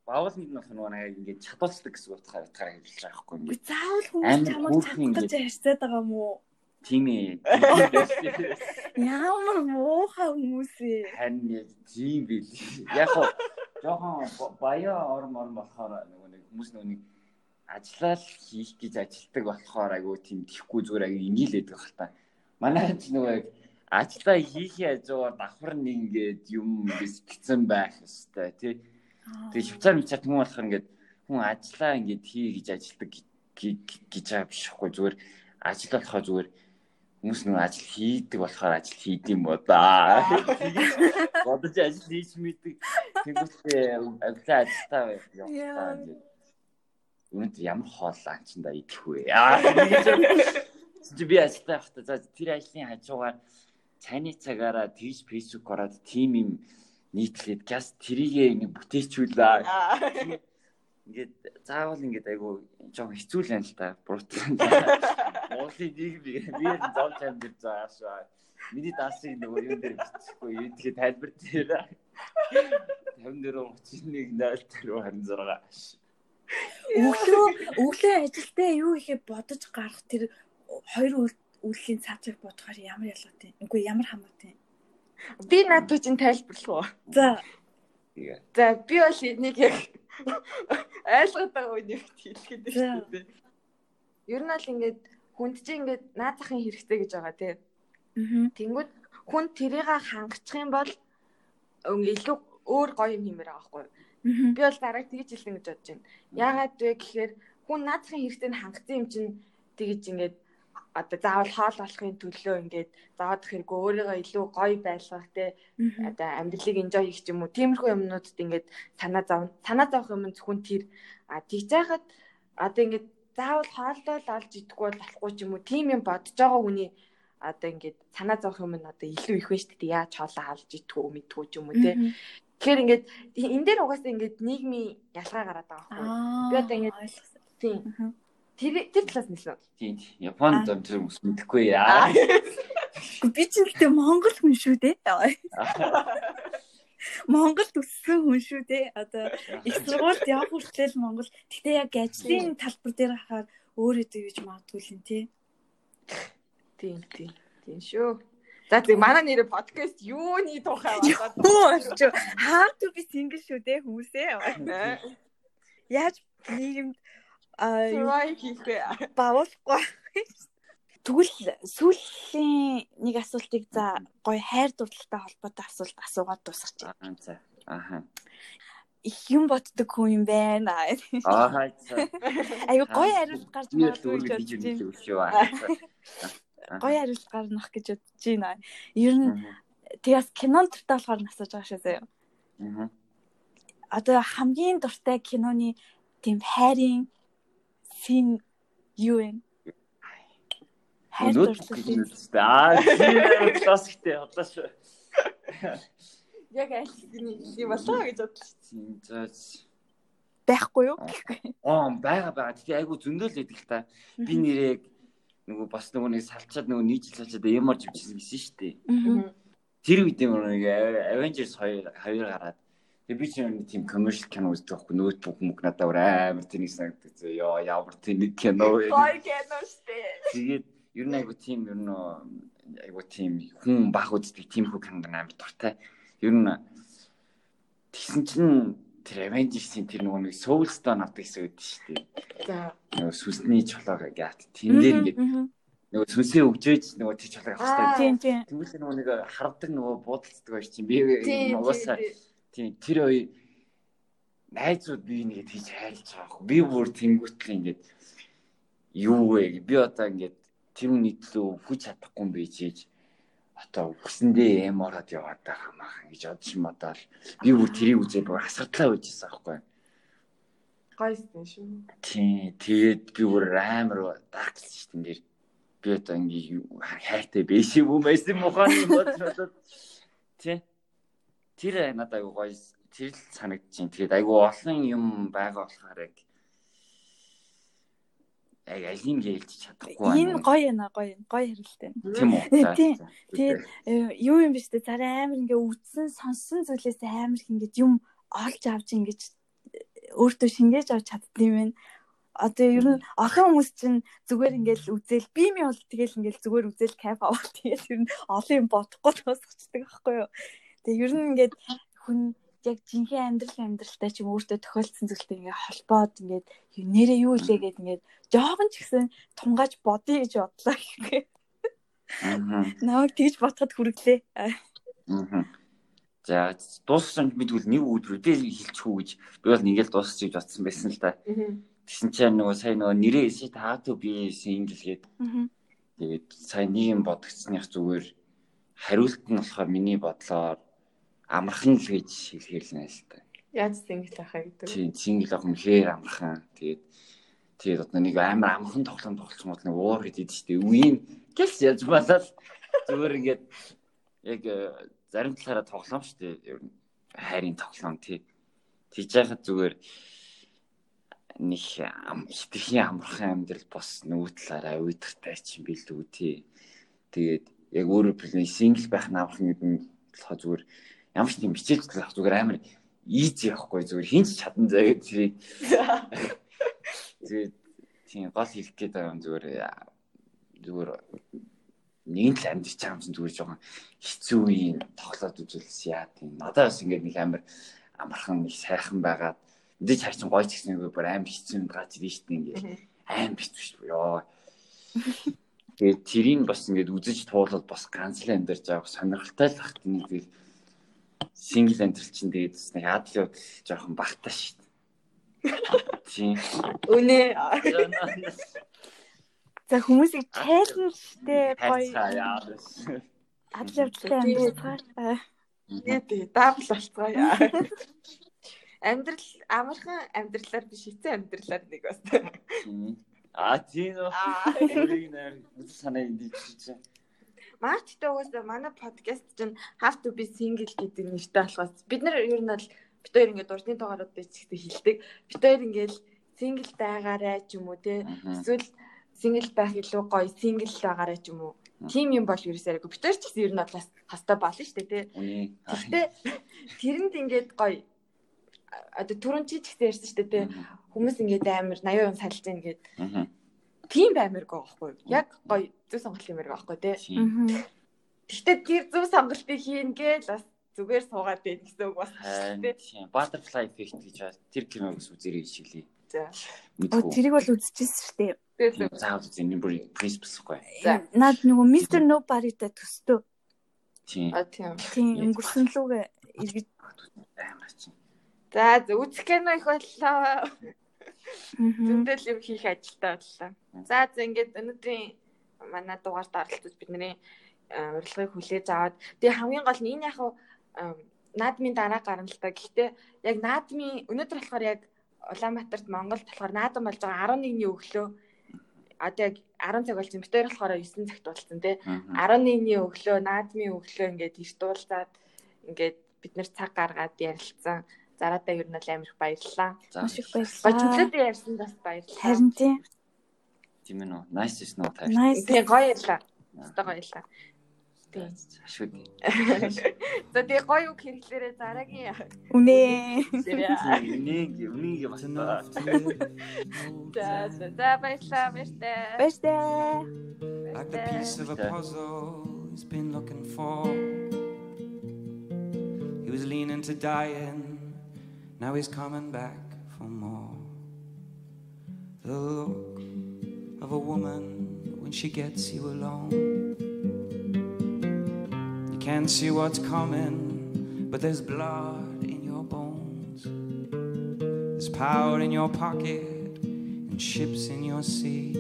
Баавал нь нөх нөгөө ингээд чадварчдаг гэсэн утгаар утгаараа хэлж байгаа байхгүй ингээд. Заавал хүмүүс чамайг чаддаг гэж харьцаад байгаа юм уу? Тийм ээ. Ямар муухай хүмүүс ээ. Харин тийм бил. Яг гоо жоохон баяа орм орм болохоор нөгөө нэг хүмүүс нөгөө нэг ажиллал хийх гэж ажилтдаг болохоор айгу тийм тэхгүй зүгээр айгу инgiйлээд байгаа хэл та манай ч нөгөө яг ажлаа хийхээ хажуугаар давхар нэг ингээд юм ингээд сэтгцэн байх хэвээр тий. Тэгээ швейцар мчаад хүн болохоор ингээд хүн ажлаа ингээд хий гэж ажилдаг гэж байгаа биш хгүй зүгээр ажил болохоо зүгээр хүмүүс нөгөө ажил хийдэг болохоор ажил хийдэм бо да. Бодож ажил хийж мэддэг. Тэнгүүтээ ажлаа ажилтаа явах ингээд Үүнд ямар хоол анчанда идэх вэ? Аа чи би ажилтаа явахдаа за тэр ажлын хажуугаар цайны цагаараа тэгж Facebook ороод тим юм нийтлээд газ тэрийгээ ингэ бүтээчүүлээ. Ингээд заавал ингээд айгу жоохон хэцүү л юм л та. Буртан. Монголын нийгэм би би зов чам дээр заашаа. Миний даасыг нөгөө юм дээр бичихгүй юу тэгэхээр тайлбар дээр 54 31 0 26 өглөө өглөө ажилдаа юу ихе бодож гарах тэр хоёр үйллийн цаацыг бодохоор ямар ялгаатай. Үгүй ямар хамаатай. Би надад чинь тайлбарлах уу? За. За би бол энийг яг ойлгоод байгаа үнийг хэлэхэд шүү дээ. Ер нь бол ингээд хүнд чинь ингээд наацахын хэрэгтэй гэж байгаа тий. Тэнгүүд хүн тэрийг хангачих юм бол илүү өөр гоё юм хэмээр байгаа байхгүй юу? Би бол дараа тэгж хэлсэн гэж бодож байна. Яагаад вэ гэхээр хүн наацахын хэрэгтэй нь хангацсан юм чинь тэгж ингээд одоо заавал хоол болохын төлөө ингээд заавал хэрэг өөрийгөө илүү гоё байлгах те. Одоо амьдралыг enjoy хийх юм уу? Тиймэрхүү юмнуудад ингээд санаа зовно санаа зовх юм зөвхөн тэр. А тийж яхад одоо ингээд заавал хоолдоо л олж идэхгүй болохгүй ч юм уу? Тийм юм бодож байгаа хүний одоо ингээд санаа зовх юм нь одоо илүү их байна шүү дээ. Яаж хоолоо алж идэхгүй мэдгүй ч юм уу те. Тэгэхээр ингээд энэ дээр угаасаа ингээд нийгмийн ялгаа гараад байгаа байхгүй. Би одоо ингээд тийм Тэр тэр талаас нэлээ. Тийм. Японд зам тэр хүмүүс мэдэхгүй яа. Би ч л тийм Монгол хүн шүү дээ. Монголд өссөн хүн шүү дээ. Одоо их сургуульд явах хүртэл Монгол. Гэтэ яг ажлын талбар дээр хахаар өөрөө тэгж магадгүй л тий. Тийм тийм. Тийм шүү. За тийм манай нэр подкаст юуны тухай болоод хаа ту би сингл шүү дээ хүмүүсээ. Яаж нийгэмд survive хийхгүй бавуулахгүй. Тэгвэл сүүлийн нэг асуултыг за гоё хайр дурлалтай холбоотой асуулт асуугаад дуусгачих. За. Аха. Их юм боддог хүн юм байна. Аа. Аюу гоё хариулт гарч магадгүй гэж бодож байна. гоё хариулт гарнах гэж бодож байна. Ер нь тэгээс кинон дуртай болохоор насаж байгаа шээ заяа. Аа. Одоо хамгийн дуртай киноны тийм хайрын син юу вэ? Хайр дурлал. Аа, тийм классиктэй бодлоо шүү. Яг аль хэдийн болоо гэж бодлоо. Тийм зөө. Байхгүй юу? Аа, байгаа байгаа. Тэгээ айгу зөндөл байдаг л та. Би нэрээ нөгөө бас нөгөө нэг салчаад нөгөө нийцэл салчаад ямар живчихсэн гэсэн шүү дээ. Тэр үед нэг Avengers 2 2 гараад Тэгээ би чинь тийм commercial кино үздэг байхгүй ноутбук мөг надад амар тэнэг санагддаг зөө. Ёо ямар тэнэг кино вэ? Гой кино штэ. Тэгээд ер нь айгу тийм ер нь айгу тийм хүн баг үздэг тийм хүү кино амар дуртай. Ер нь тэгсэн чинь тэр Avengers-ийн тэр нөгөө нэг Soul Stone авдаг гэсэн үг шүү дээ За. Нөгөө сүнсний чулууг гат тэн дээр ингээд нөгөө сүнсээ өгжөөж нөгөө тэр чулууг авах хэрэгтэй. Тийм тийм. Тэгвэл нөгөө нэг хардаг нөгөө буудалцдаг байж чинь би угаасаа тийм тэр хоёр найзууд би нэгэд хийж хайлж байгаа хөө. Би бүр тэнгуүтэл ингээд юу вэ? Би одоо ингээд тэр үний төлөө хүч чадахгүй юм байж ээж одоо өгсөндөө эм ороод яваад байгаа хамаахан гэж бодож модал би бүр тэрийг үзээд бүр асартлаа байжсэн аахгүй. гой стэн шүү. Тийм тэгээд би бүр амар дагсан шүү дээ. Би одоо ингээ хайртай биш юм байсан муханы бодлоо. Тийм. Тэр надад айгу гоё тэр л санагдчихээн. Тэгээд айгу олон юм байгаа болохоор яг яг алийг хэлж чадахгүй Энэ гоё яна гоё гоё хэрэлтэй. Тийм үү? Тийм. Тэгээд юу юм бэ штэ зарай амар ингээ үдсэн сонсон зүйлээс амар их ингээд юм олж авч ингэж э, өөртөө шингээж авч чаддсан юм байна. Одоо ер нь олон хүмүүс чинь зүгээр ингээл үзэл би ми бол тэгэл ингээл зүгээр үзэл кайф аваад тэгэл ер нь олон юм бодохгүй тусахчдаг байхгүй юу. Тэгээ ер нь ингээд хүн яг жинхэнэ амьдрал амьдралтай ч юм өөртөө тохиолдсон зүйлтэй ингээ холбоод ингээд нэрээ юу илээ гэд ингээд жоохон ч гэсэн тунгааж бодъё гэж бодлоо гэхгүй. Аа. Намайг тэгж бодоход хүргэлээ. Аа. За дууссан мэдвэл нэг өдрөдөө хэлчихүү гэж би бол ингээл дуусчих гэж бодсон байсан л да. Тэгсэн чинь нөгөө сая нөгөө нэрээ эсэ таату би сингл гээд Аа. тэгээд сая нэг юм бодгцсных зүгээр хариулт нь болохоор миний бодлоор амархан л гэж хэлэхээр л та. Яаж сингл ахаа гэдэг. Тийм сингл ах үнэхээр амархан. Тэгээд тэгээд одоо нэг амар амархан тоглоом тоглох юм бол нэг уур хэдэж штэ. Үеийн гэлс яаж балал зүгээр ингээд яг э, зарим талаараа тоглоом штэ. Ер нь хайрын тоглоом тий. Тэгж яхад зүгээр нэг хитрхийн амархан амьдрал бос нөгөө талаараа уйдгартай ч юм билүү тий. Тэгээд яг өөрөө плей сингл байх нь амархан гэдэг нь болохоо зүгээр ямар ч тийм хичээлж болох зүгээр амар ийзи явахгүй зүгээр хинч чадан гэж тэрийг тэгээд тийм гол хэлэх гээд байгаа юм зүгээр зүгээр нэг л юм чинь зүгээр жоохон хэцүү үеийн тоглоод үзүүлс яа тийм надад бас ингээд нэг амар амархан нэг сайхан байгаад мэдээж хайчин гоё ч гэсэн нэг бүр амар хэцүү юм гарч ирж штэ ингээд. Амар хэцүү шүү ёо. Тэгээд тэрийг бас ингээд үзэж туулаад бас ганц л амьдарч байгаа сонирхолтой л багт нэг тэгэл сингл амьдрал чинь тэгээд бас нэг адлын удал жоохон багтаа шүү дээ. Тийм. Үнэ. За хүмүүсийг чаленжтэй гоё Хайцаа яарас. адлавдтай амьдрал. Нэ тий дабл болцгоо. Амьдрал амархан амьдралаар биш хэцүү амьдралаар нэг бас. А тийм үү. Аа. Тэрийг нэр санаа энд чинь. Марчтай угаасаа манай подкаст чинь have to be single гэдэг нэртэй болохоос бид нар ер нь бол бид хоёр ингээд урдны тоогоорууд дэжигтэй хилдэг. Бид хоёр ингээд single байгаарай ч юм уу те эсвэл single байх илүү гоё single байгаарай ч юм уу. Тим юм бол ерөөсөө бид хоёр ч гэсэн ер нь бас хастай болно шүү дээ те. Гэхдээ тэрэнд ингээд гоё одоо түрүүн чи ч гэсэн ярьсан шүү дээ те. Хүмүүс ингээд амар 80% салж гин гээд Аа. Тийм баймирг байхгүй. Яг гоё зөв сонголт юмэр байхгүй те. Тийм. Гэхдээ тэр зөв сонголтыг хийн гээл бас зүгээр суугаад байх гэсэн үг бас тий. тийм. Butterfly effect гэж байна. Тэр киног ус үзэрэй хэлье. За. Оо тэрийг бол үзчихсэн шүү дээ. Тэгээд Заавал үзэн энэ бүр принципс хгүй. За. Наад нөгөө Mr. Nobody-тай төстөө. Тийм. а тийм. Тийм өнгөрсөн лүүгээ эргэж Амар чинь. За за үзэх кино их боллоо. Зөндөл юм хийх ажилтаа боллоо. За за ингээд өнөөдрийн манай дугаарт оролцож бидний урилгыг хүлээж аваад тэгээ хамгийн гол нь энэ яг наадмын дараа гарна л та. Гэхдээ яг наадмын өнөөдөр болохоор яг Улаанбаатарт Монголд болохоор наадам болж байгаа 11-ний өглөө одоо яг 10 цаг болж битээр болохоор 9 цагт болсон тий. 11-ний өглөө наадмын өглөө ингээд ирт уулзаад ингээд бид нэр цаг гаргаад ярилцсан. Зараадаа ер нь л амар их баярлалаа. Маш их баярлалаа. Гочмлээд ярьсан бас баярлалаа. Харин тийм. Тийм ээ нөө. Nice шүү нөө таа. Тийм гоё ярьлаа. Өстой гоё ярьлаа. Тийм. Ашгүй. За тэгээ гоё үг хэрэглээрээ дараагийн Үнэ. Үнийг үнийг бас нөө. За за баярлалаа баяртай. Баяртай. Like the piece of a puzzle he's been looking for. He was leaning to dying, now he's coming back for more. The look of a woman when she gets you alone. You can't see what's coming, but there's blood in your bones. There's power in your pocket and ships in your sea.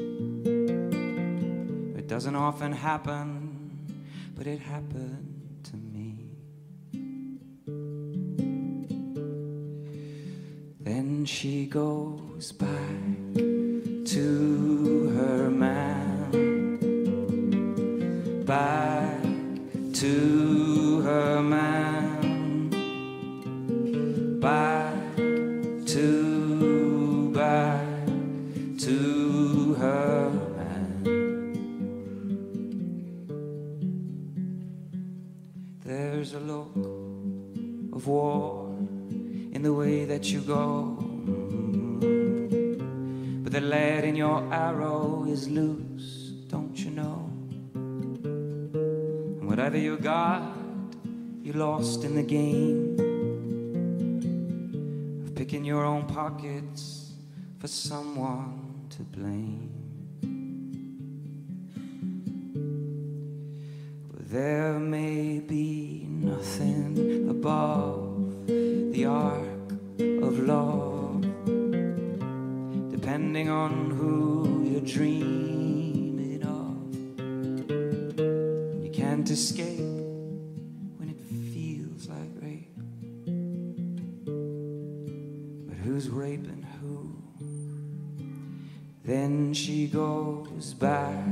It doesn't often happen, but it happened she goes back to her man. Back to her man. Back to back to her man. There's a look of war in the way that you go lead in your arrow is loose don't you know? And Whatever you got, you lost in the game. Of picking your own pockets for someone to blame. There may be nothing above the arc of love, you're dreaming of. You can't escape when it feels like rape. But who's raping who? Then she goes back